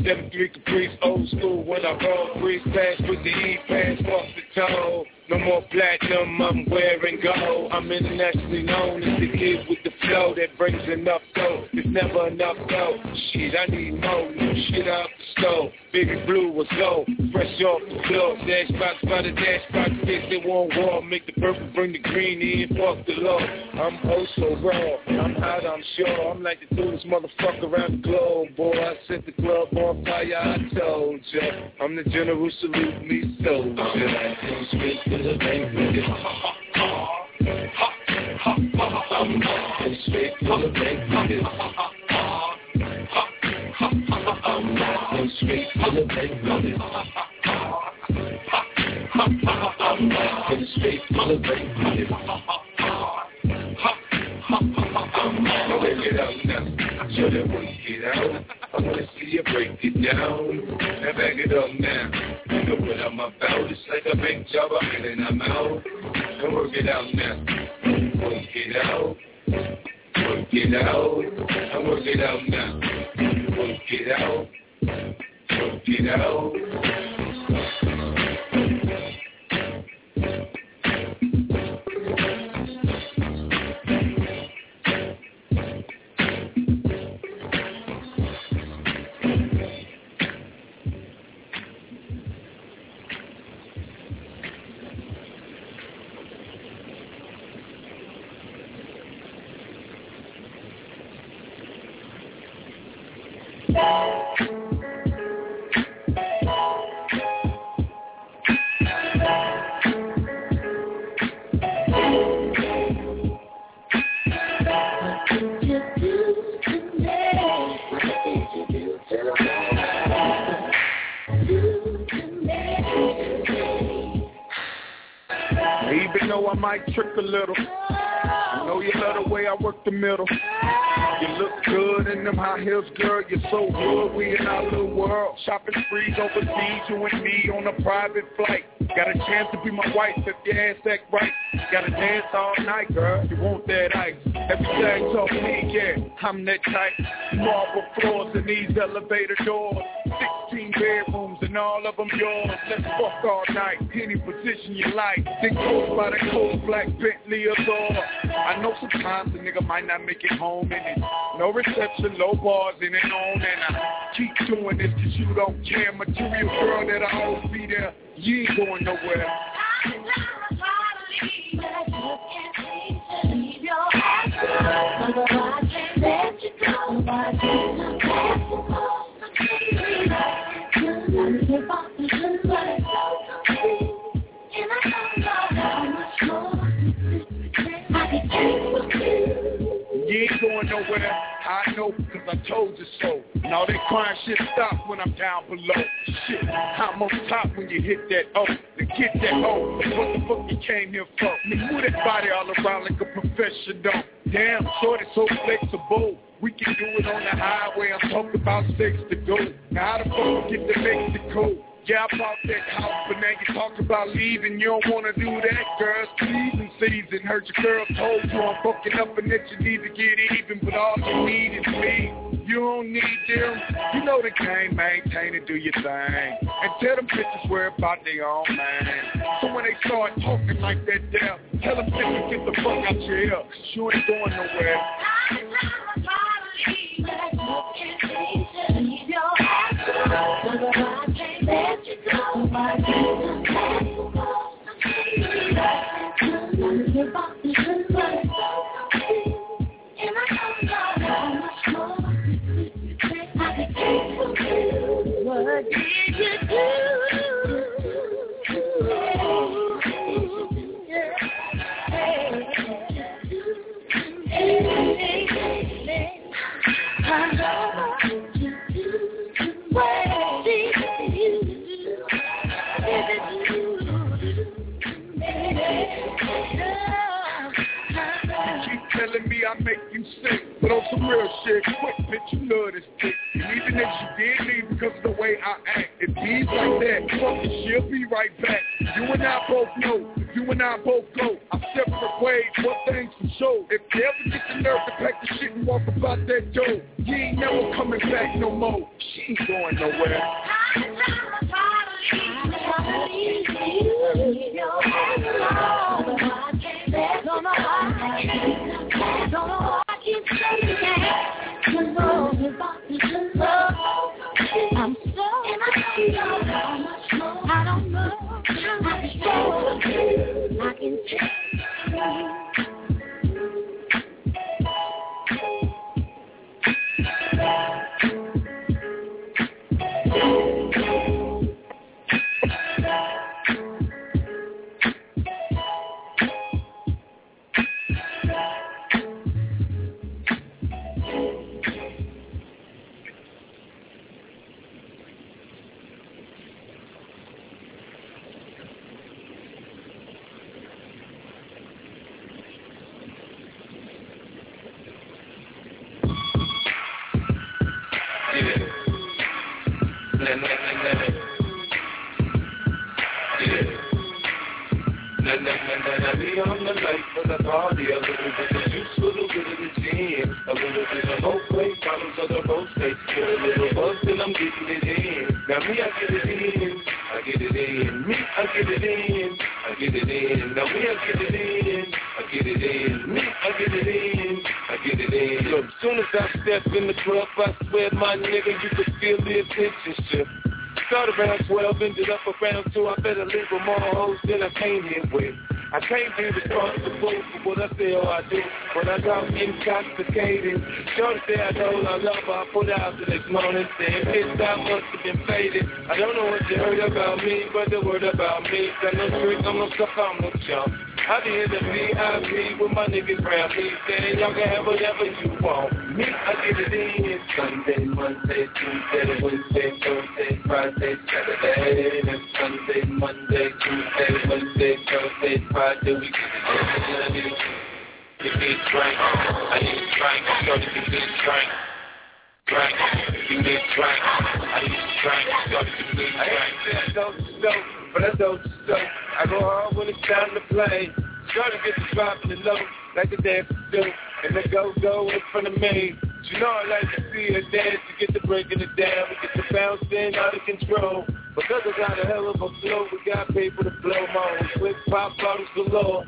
Speaker 18: Seven three Caprice, old school when I roll. Breeze pass with the E-pass off the toe. No more platinum, I'm wearing gold. I'm internationally known as the kid with the flow that brings enough dough. It's never enough dough. Shit, I need more. New shit out the stove. Baby blue was gold. Fresh off the floor. Dash box by the dash box. Fix it one wall. Make the purple bring the green in. Fuck the law. I'm oh so raw. I'm hot, I'm sure. I'm like the dude's motherfucker around the globe. Boy, I set the club on fire. I told ya. I'm the general. Salute me, soldier. To the bank it. And straight to the bank it. And straight to the bank it. And straight to the bank with Break it out now. Them we get out. I wanna see you break it down. Now back it up now. You know what I'm about. It's like a big job. I'm in and I'm out. And work it out now. Work it out. Work it out. And work it out now. Work it out. Work it out.
Speaker 7: Shopping sprees overseas, you and me on a private flight. Got a chance to be my wife if your ass act right. Gotta dance all night, girl. You want that ice? Everything's talk me, yeah. I'm that type. Marble floors and these elevator doors. 16 bedrooms and all of them yours. Let's fuck all night. Any position you like. Then coast by the coast, black Bentley or door. I know sometimes a nigga might not make it home in it. No reception, low bars in and on. And I keep doing this cause you don't care. Material girl that I always be there. You ain't going nowhere. You ain't going nowhere. I know because I told you so. Now that crying shit stop when I'm down below. Shit, I'm on top when you hit that O. To get that O. What the fuck you came here for? Me move that body all around like a professional. Damn, shorty so flexible. We can do it on the highway. I'm talking about six to go. Now how the fuck get to Mexico? Yeah, I bought that house, but now you talk about leaving. You don't wanna do that, girl. Leaving season. Heard your girl told you I'm fucking up and that you need to get even, but all you need is me. You don't need them. You know the game, maintain and do your thing. And tell them bitches where about they own man. So when they start talking like that there, tell them bitches get the fuck out your ear. you ain't going nowhere.
Speaker 12: You
Speaker 7: real shit, quick, bitch, you know this dick. And even if she did leave because of the way I act, if he's like that, fuck it, she'll be right back. You and I both know, you and I both go, our separate ways, what things for sure. If they ever get the nerve to pack the shit and walk about that door, you ain't never coming back no more. She ain't going nowhere.
Speaker 12: I'm
Speaker 18: me, I get it in, I get it in. Me, I get it in, I get it in. Now me, I get it in, I get it in. Me, I get it in, I get it in. Look, soon as I step in the club, I swear, my nigga, you could feel the attention shift. Started around 12, ended up around 2. I better leave with more hoes than I came here with. I can't be responsible for what I or I do when I got intoxicated. Shorty say I know I love her. I put out the next morning saying, bitch, I must have been faded. I don't know what you heard about me, but the word about me. Got no trick, I'm no sucker, I'm no. I be in the VIP with my niggas around me saying, y'all can have whatever you want. Me, I get it in Sunday, Monday, Tuesday, Wednesday, Thursday, Friday, Saturday. Sunday, Monday, Tuesday, Wednesday, Thursday, Friday. We get it in. Give me a drink. I need a drink. Shorty, give me a drink. Drink. Give me a drink. I need a drink. Give me a drink. I saying dope, dope, but I dope, dope. I go hard when it's time to play. Shorty get the drop in the low, like the dance do, and the go-go in front of me. You know I like to see her dance, to get the breaking it down, we get the bouncing out of control. Because I got a hell of a flow, we got people to blow my with quick pop bottles galore.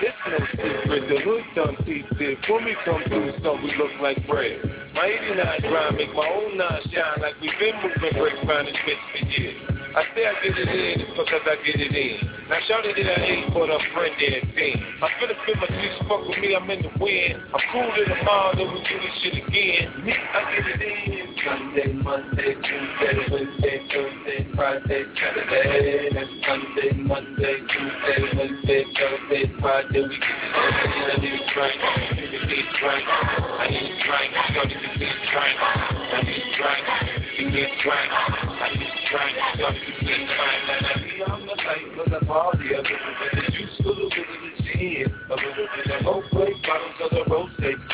Speaker 18: It's no secret, the hood done teeth it. When we come through, so we look like bread. My 89 grind make my own nine shine like we've been moving bricks around this bitch for years. I say I get it in, because I get it in. Now shout it I ain't but a friend and thing. I'm finna feel my juice, fuck with me, I'm in the wind. I'm cool to the mall, then we do this shit again. Me, I get it in. Sunday, Monday, Tuesday, Wednesday, Thursday, Friday, Saturday. Then Sunday, Monday, Tuesday, Wednesday, Thursday, Friday. We get it in. I need a drink, give me a drink. I need a drink, give me a drink. I need a drink, give me a drink. I need a drink, shorty, give me a drink. And I be on the the little a whole plate,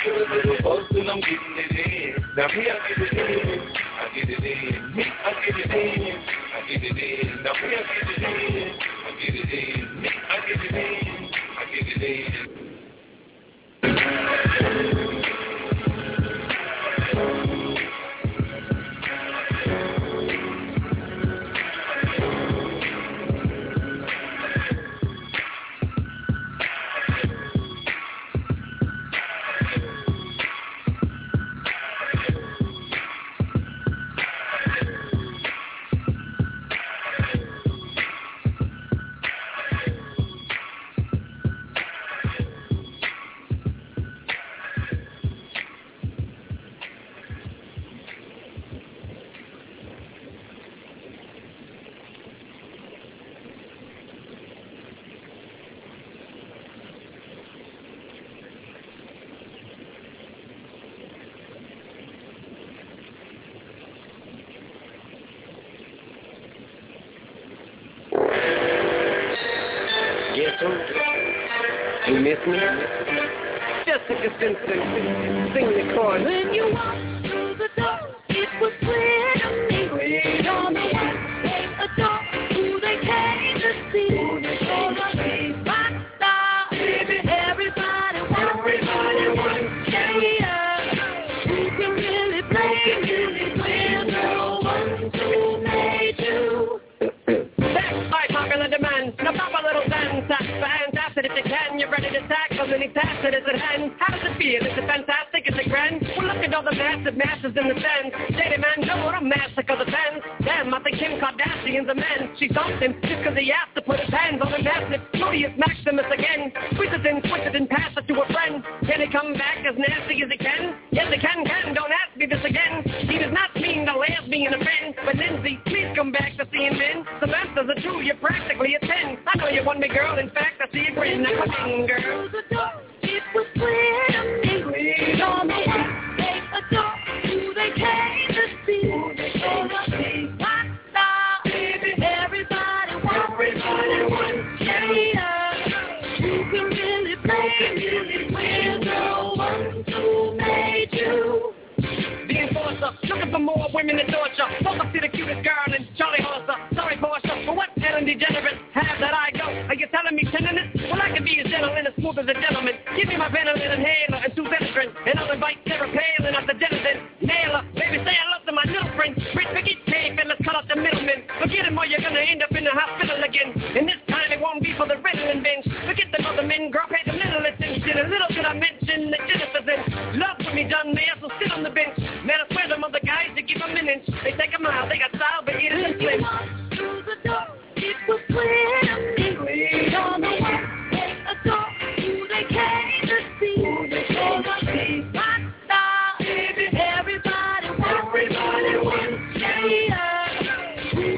Speaker 18: a little till I'm getting it in. Now me, I get it in, I get it in. Me, I get it in, I get it in. Now me, I get it in, I get it in. Me, I get it in, I get it in.
Speaker 5: Jessica Simpson,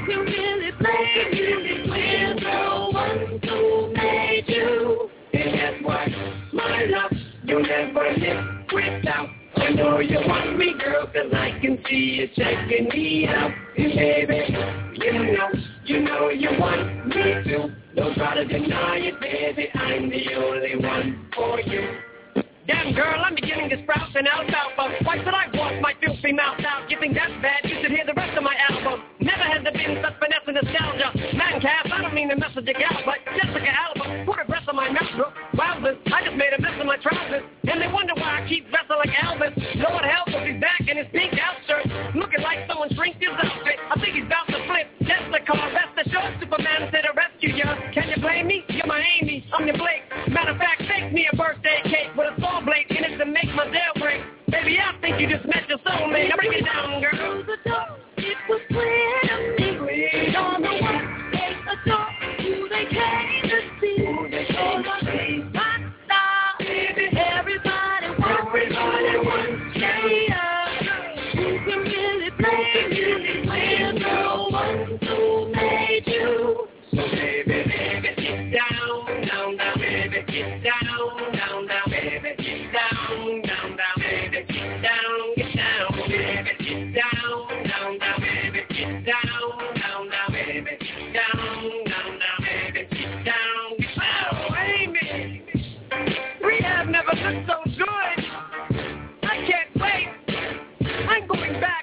Speaker 12: Can really play music when no one who made you?
Speaker 5: That's
Speaker 18: why, my love, you never live without. I know you want me, girl, 'cause I can see you checking me out. And baby, you know, you know you want me to. Don't try to deny it, baby, I'm the only one for you.
Speaker 5: Damn girl, I'm beginning to sprout an alfalfa. Why should I wash my filthy mouth out? You think that's bad? You should hear the rest of my album. Never has there been such finesse and nostalgia. Man, Cass, I don't mean to mess with your gal, but Jessica Alba put a breast on my mouth. Wowzers, I just made a mess of my trousers. And they wonder why I keep dressing like Elvis. Lord help if he's back in his pink out shirt. Looking like someone shrinked his outfit. I think he's about to flip. Jessica, rest assured, Superman said to rescue you. Can you blame me? You're my Amy, I'm your Blake. Matter of fact, make me a birthday cake with a saw blade in it to make my jailbreak. Baby, I think you just met your soulmate. Now bring it down, girl.
Speaker 12: The door, it was clear to me. Read on the one they adore, who they came to see. Who they came to see. Rock star, baby, everybody wants. Everybody wants. Yeah. Who can really when no one made you?
Speaker 18: So baby, baby, get down, down, down, baby, get down, down, down, baby, get down, down, down, baby, get down, get down, baby, get down, down, down, baby, get down, down, down, baby, get down, down, down.
Speaker 5: Oh, Amy, rehab never looked so good. I can't wait. I'm going back.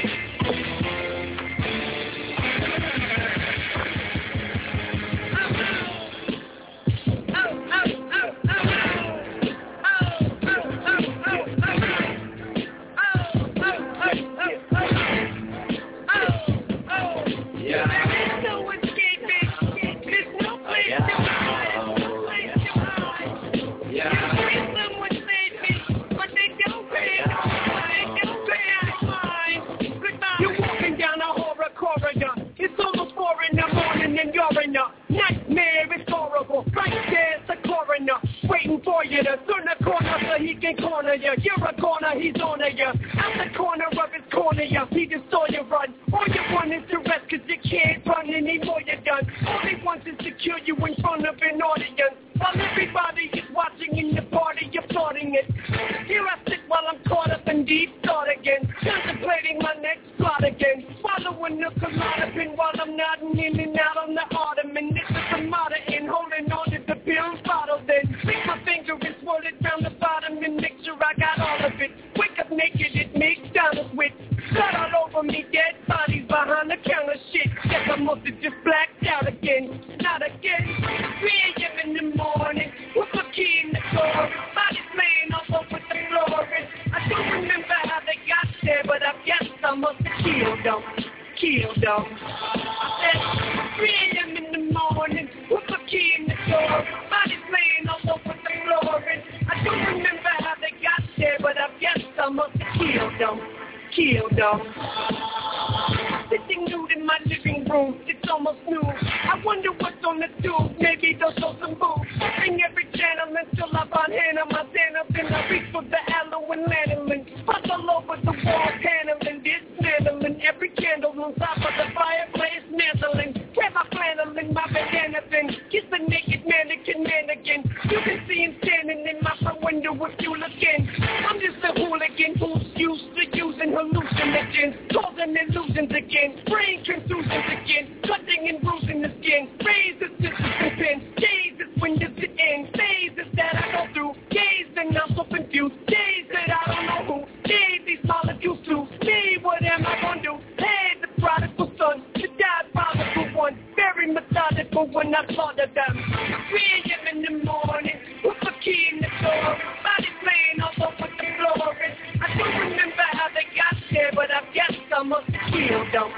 Speaker 5: killed them.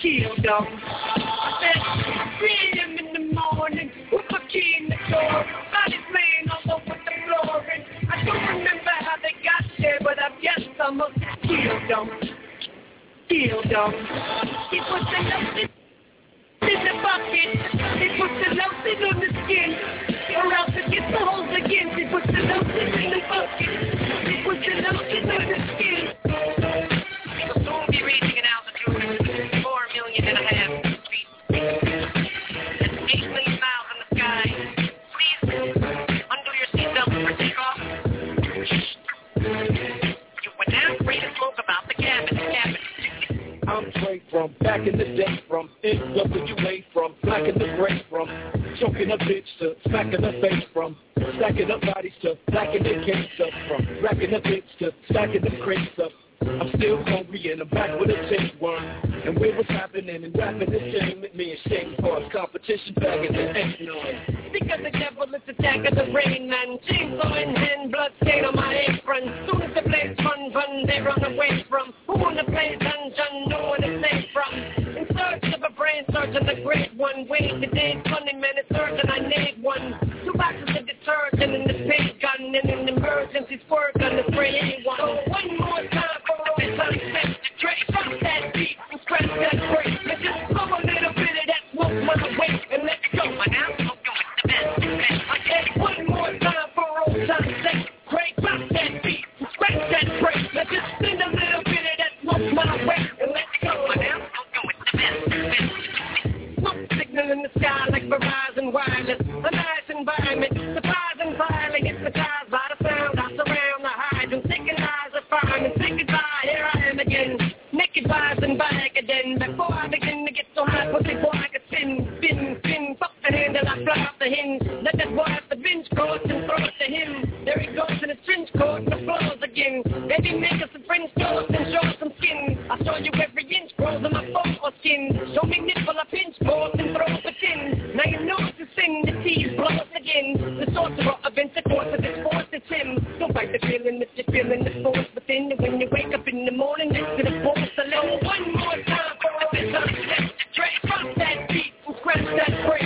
Speaker 5: Killed them. I said 3 a.m. in the morning. The door. Bodies laying floor. I don't remember how they got there, but I guess I them. Them. He put the note in the bucket. He put the lotion on the skin. Or else gets the holes again. He put the lotion in the bucket. He put the lotion on the skin.
Speaker 11: Face, from stacking up bodies to blacking the case up, from racking a bitch to stacking the crates up. I'm still hungry and I'm back with a tapeworm. And where was happening and rapping the same with me and Shane Park. Competition bagging the ain't none.
Speaker 5: Because the devil is attacking the rain man. Chainsaw in hand, blood stain on my apron. Soon as the blades run, run, they run away from. Who wanna play dungeon, know where to play from. In search of a brain surgeon, the great one. Wait, the day's funny man, it's urgent, I need one. Boxes of detergent and the paint gun and an emergency squirt gun to spray anyone. So one more time for all this unexpected Dre, fuck that beat and scratch that break. And just blow a little bit of that smoke my way and let's go. My now, I'm going the best, said one more time for old time's sake. Craig, rock that beat and scratch that break. Let's just send a little bit of that smoke my way and let's go. My now, I'm going the best, best. In the sky like Verizon wireless. A nice environment, surprising, violent, hypnotized by the sound. I surround the hydrant, thinking eyes are fine and say goodbye. Here I am again, naked and back again. Before I begin to get so high, pussy boy, I could spin, spin, spin. Fuck the hand and I fly off the hinge. Let that boy off the bench court and throw it to him. There he goes in his trench coat and the floors again. Baby, make us some French toast and show us some skin. I show you every inch grows on my skin. Show me nipple, I pinch coat and throw it in. Now you know it's a sin, the tease blows again. The sorcerer of intercourse of this force is him. Don't fight the feeling if you're feeling the force within you. When you wake up in the morning next to the force alone. One more time for all this unaccepted Dre. Drop that beat and scratch that break.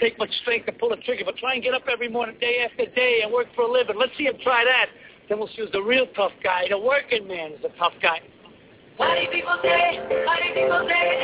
Speaker 19: take much strength to pull a trigger, but try and get up every morning, day after day, and work for a living. Let's see him try that. Then we'll see who's the real tough guy. The working man is a tough guy.
Speaker 5: Why do people say? Why do people say?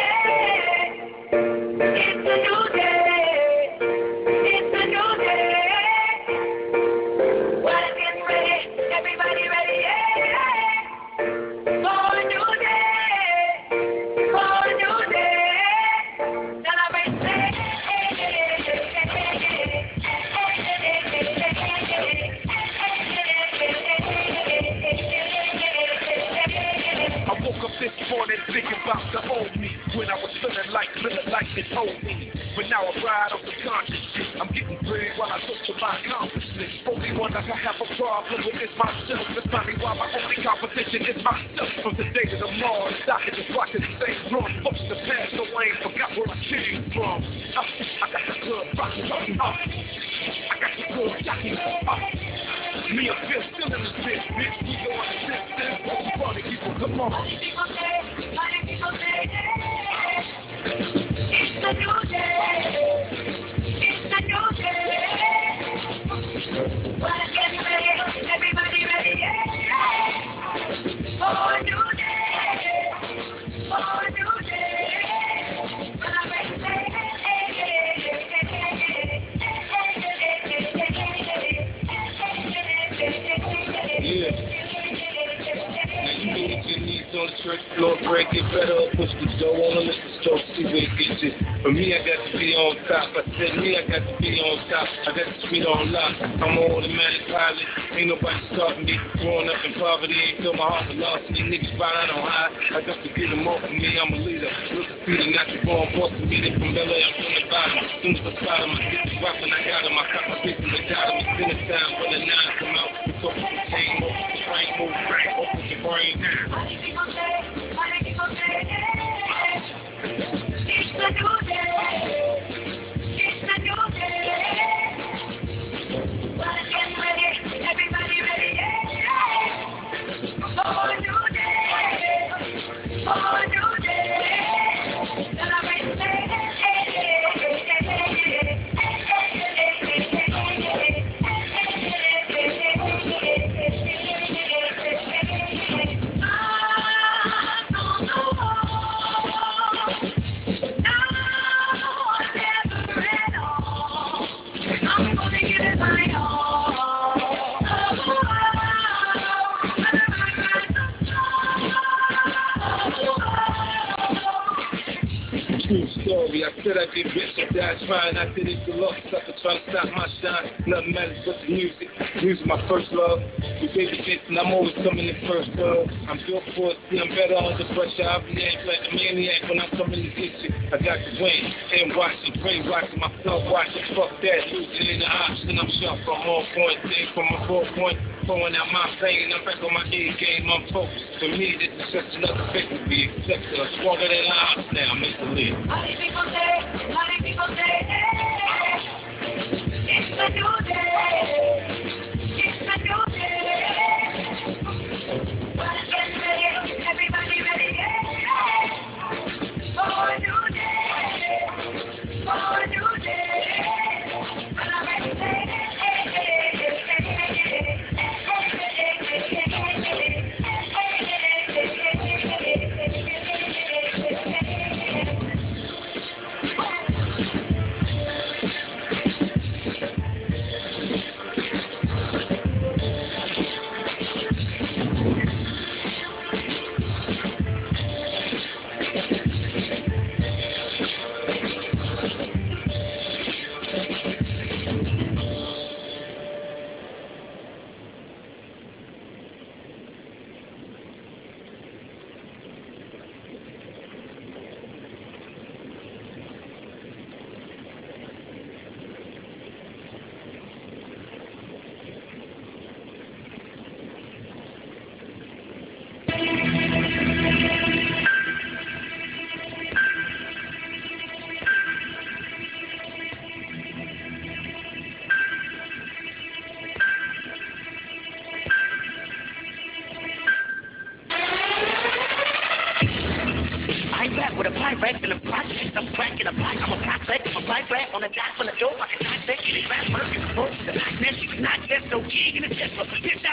Speaker 5: for
Speaker 20: me, I'm a leader. Listen to the
Speaker 18: natural born force of me, from LA, I'm from the bottom. As soon as I spot him, I get the rock and I got him. I cop my piece the bottom. It's been a time when the nine come out. We talk to the chain, move, the train move.
Speaker 17: I said I get rich or die trying. I did it for love. Sucker trying to stop my shine. Nothing matters but the music. Music my first love. We baby Jason, I'm always coming in first, dog. I'm built for it. See, I'm better under pressure. I'll be like a maniac when I'm coming to get you. I got the wing. And watching, brain watching, myself watching. Fuck that. Losing in the option. I'm sharp from all point. Thing from my four point. Throwing out my pain. I'm back on my A game. I'm focused. For me, this is just another thing to be accepted. I'm stronger than I now. Make the live.
Speaker 5: Money people say, money
Speaker 10: on the dot from the door. I can it. Rap murder. Both the black man. She was not just no king in the Tesla. Bitch,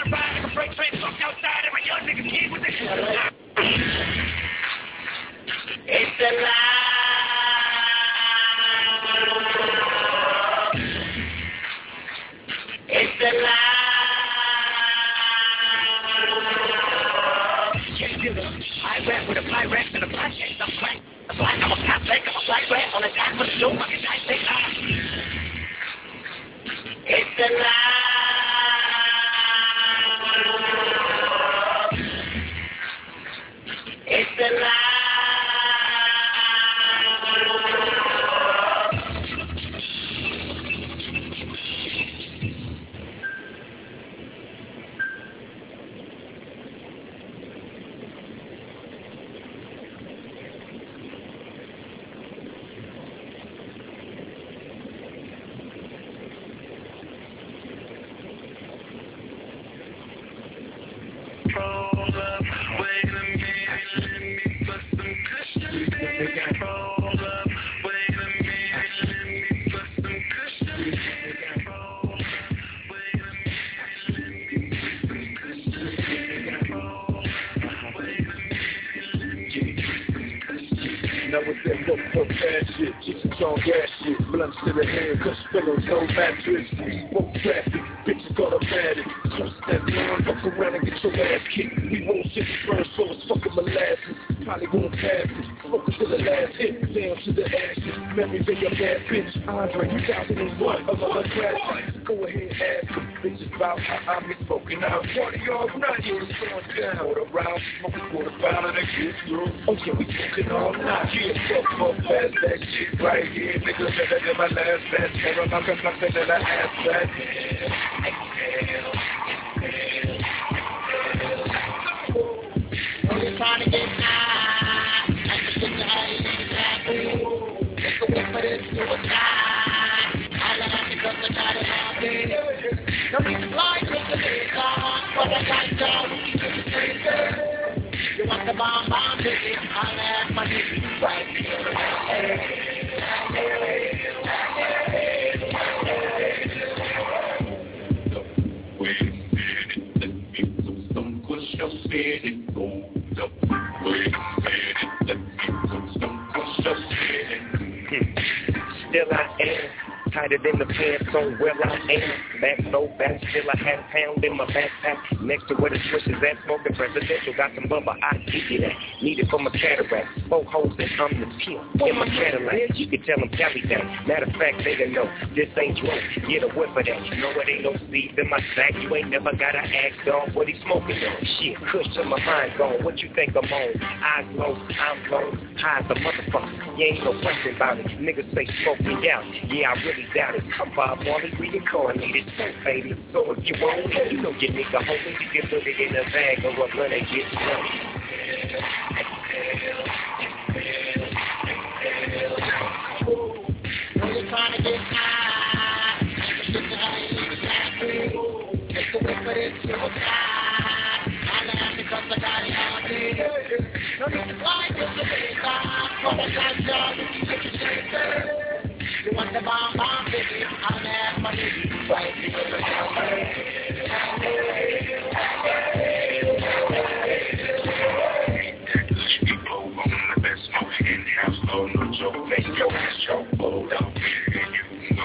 Speaker 17: to the head, cause pillows, no mattress, smoke traffic, bitches automatic, close that line, fuck around and get your ass kicked. We won't the first, so it's fucking molasses, probably won't pass it, smoking to the last hit, down to the ashes, memories of your bad bitch, Andre 2001, another classic, go ahead ask bitches about how I'm smoking out, party all night, you're going down, round, smoking quarter pound of the kids through, oh yeah, we smoking all night, yeah, fuck, fuck, fast, that shit right here, nigga, better than my last best, never mind, I'm nothing that I asked that,
Speaker 10: I'm trying to get high. I'm just getting high in the back. Take a whip for this suicide. Got straight. You want the bomb, bomb, my
Speaker 16: Still I am tighter than the pants on where I am. back so fast, still I had pound in my backpack. Next to where the switch is at, smoking presidential. Got some bubble, I give you that. Need it for my cataract. Four holes that I'm the pimp in my Cadillac. You can tell them Cali that. Matter of fact, they don't know this ain't true. Get a whiff of that. You know it ain't no seeds in my sack. You ain't never gotta ask dog what he smoking on. Shit, kush till my mind gone. What you think I'm on? Eyes low, I'm low, high as a motherfucker. You ain't no question about it. Niggas say smoke me out. Yeah, I really doubt it. I'm Bob Marley reincarnated. Baby, so if you want it, you know your nigga homie. You can put it in a bag or a gun and get some.
Speaker 10: You're trying to get high. Get the whip of this suicide. I laugh because I got it all day. No need to to the big time. For night job, you can get your. You want the bomb bomb, baby? I'm my knees. Right
Speaker 21: no joke, make your ass choke, you you you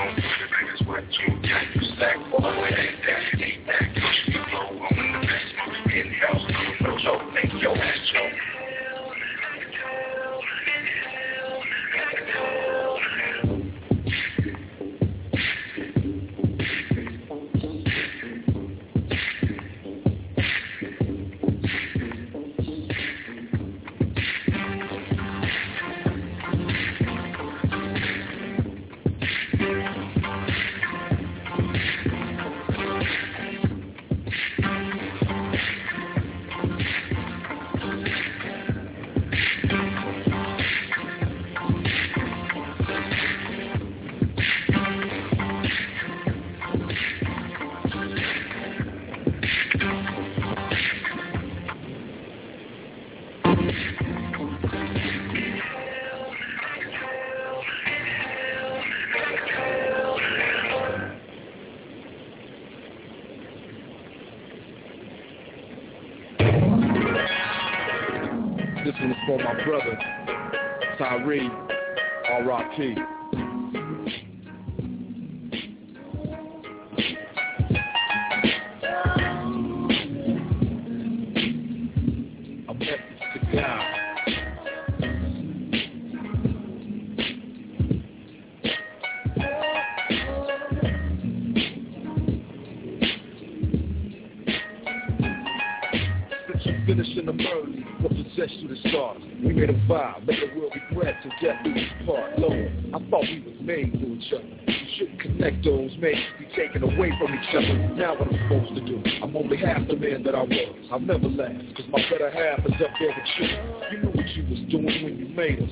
Speaker 21: it ain't that, ain't that. Push me low on the best smoke, in-house, no joke, make your ass choke.
Speaker 17: R.I.P. from each other. Now what I'm supposed to do? I'm only half the man that I was. I've never laughed, cause my better half is up there with you. You knew what you was doing when you made us.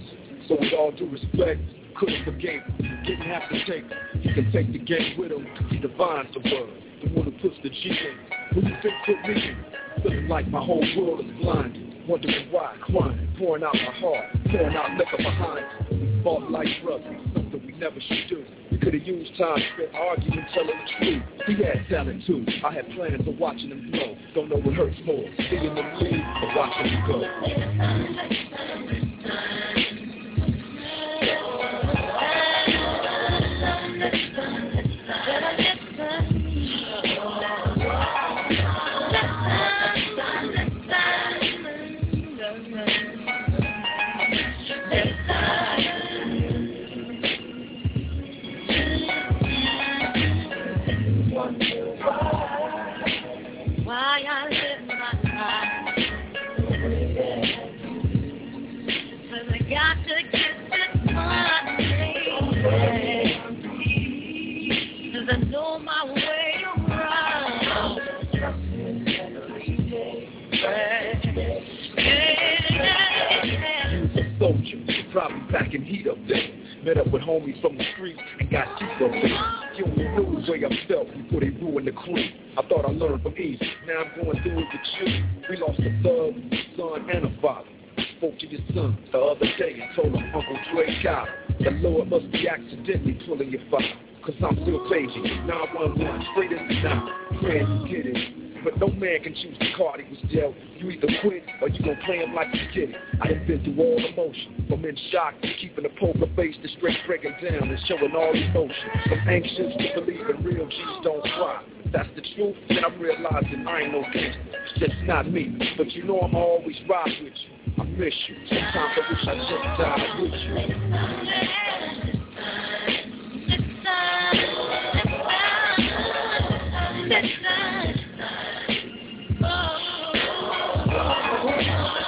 Speaker 17: So with all due respect, couldn't forgave him. Didn't have to take him. You can take the game with him, he divines the word. The one who puts the G in. Who you think put me in? Feeling like my whole world is blinded. Wondering why, crying, pouring out my heart, pouring out liquor behind. We fought like brothers, something we never should do. We could have used time spent arguing, telling the truth. He had talent too. I had plans of watching him blow. Don't know what hurts more, seeing him leave or watching him go. Packing heat up there. Met up with homies from the street and got deep up there. Knew the way I felt before they ruined the crew. I thought I learned from Eazy. Now I'm going through it with you. We lost a thug, son, and a father. Spoke to your son the other day and told him Uncle Dre got. The Lord must be accidentally pulling your father. Cause I'm still paging 911 straight in the night. Praying you get it. But no man can choose the card he was dealt. You either quit or you gon' play him like you get it. I have been through all emotion, from in shock to keeping a poker face to straight breaking down and showing all emotion. From anxious to believe believing real G's don't cry. That's the truth, then I'm realizing I ain't no gangster. It's just not me. But you know I'm always ride with you. I miss you. Sometimes I wish I just died with you.
Speaker 22: Why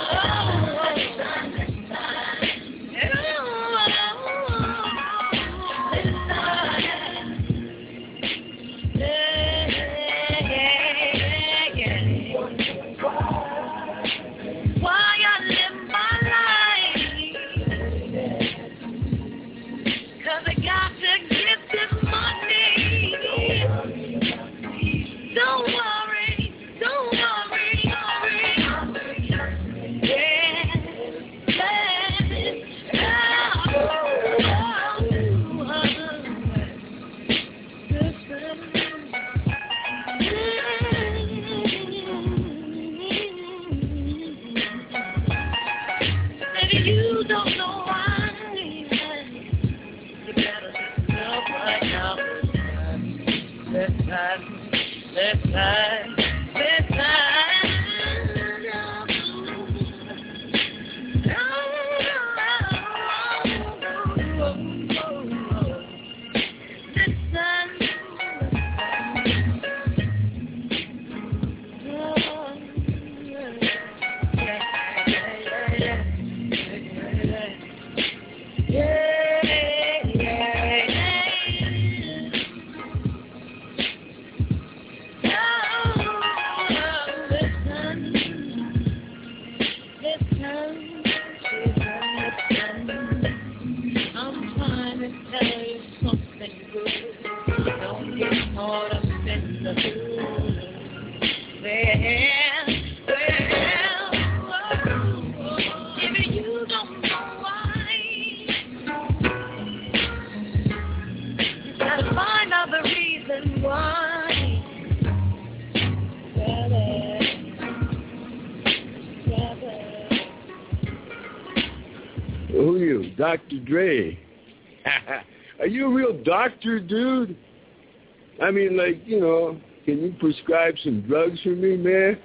Speaker 23: Dre. Are you a real doctor, dude? I mean, like, you know, can you prescribe some drugs for me, man?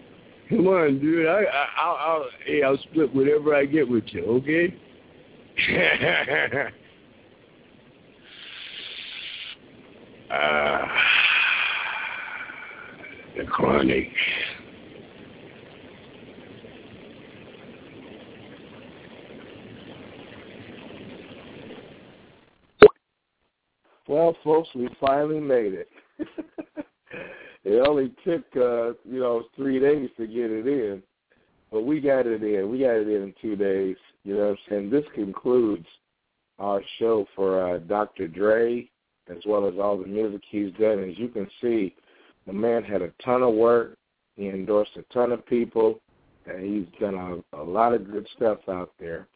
Speaker 23: Come on, dude. I, I, I'll, I'll, hey, I'll split whatever I get with you, okay? Ah, the chronic.
Speaker 6: Well, folks, we finally made it. it only took, uh, you know, three days to get it in, but we got it in. We got it in in two days. You know what I'm saying? This concludes our show for uh, Dr. Dre, as well as all the music he's done. As you can see, the man had a ton of work. He endorsed a ton of people, and he's done a, a lot of good stuff out there.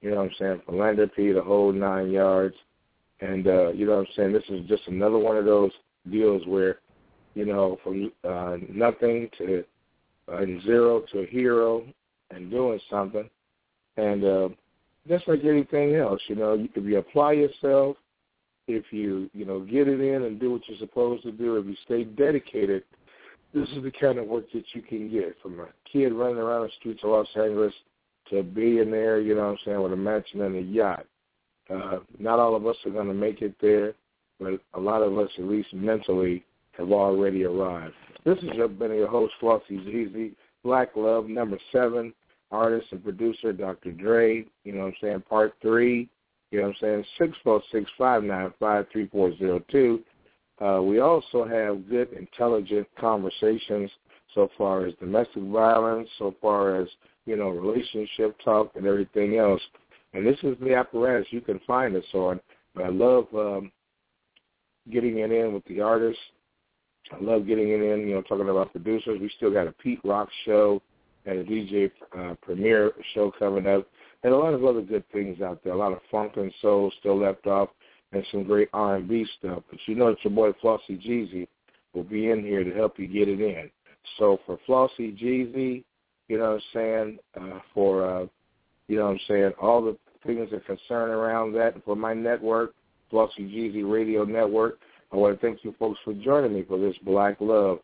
Speaker 6: You know what I'm saying? Philanthropy, the whole nine yards. And uh, you know what I'm saying? This is just another one of those deals where, you know, from uh, nothing to uh, zero to a hero and doing something. And uh, just like anything else, you know, if you apply yourself, if you, you know, get it in and do what you're supposed to do, if you stay dedicated, this is the kind of work that you can get from a kid running around the streets of Los Angeles to a billionaire, you know what I'm saying, with a mansion and a yacht. Uh, not all of us are going to make it there, but a lot of us, at least mentally, have already arrived. This has been your host, Flossie Zeezy, Black Love, number seven, artist and producer, Dr. Dre, you know what I'm saying, part three, you know what I'm saying, six four six five nine five three four zero two. Uh, we also have good, intelligent conversations so far as domestic violence, so far as, you know, relationship talk and everything else. And this is the apparatus you can find us on. But I love um, getting it in with the artists. I love getting it in, you know, talking about producers. We still got a Pete Rock show and a DJ uh, Premier show coming up, and a lot of other good things out there. A lot of funk and soul still left off, and some great R&B stuff. But you know that your boy Flossie Jeezy will be in here to help you get it in. So for Flossie Jeezy, you know what I'm saying, uh, for, uh, you know what I'm saying, all the things that concern around that, for my network, Flossie Jeezy Radio Network, I want to thank you folks for joining me for this Black Love,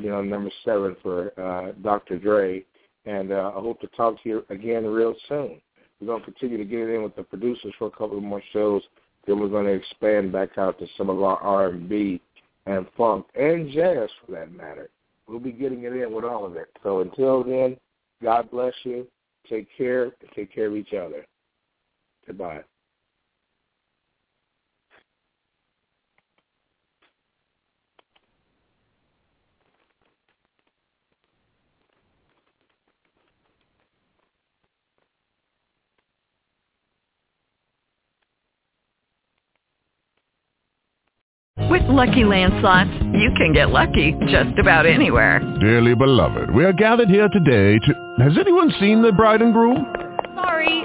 Speaker 6: you know, number seven for uh, Dr. Dre. And uh, I hope to talk to you again real soon. We're going to continue to get it in with the producers for a couple more shows. Then we're going to expand back out to some of our R&B and funk and jazz for that matter. We'll be getting it in with all of it. So until then, God bless you. Take care and take care of each other. Goodbye.
Speaker 24: With Lucky Land slots, you can get lucky just about anywhere.
Speaker 25: Dearly beloved, we are gathered here today to... Has anyone seen the bride and groom?
Speaker 26: Sorry,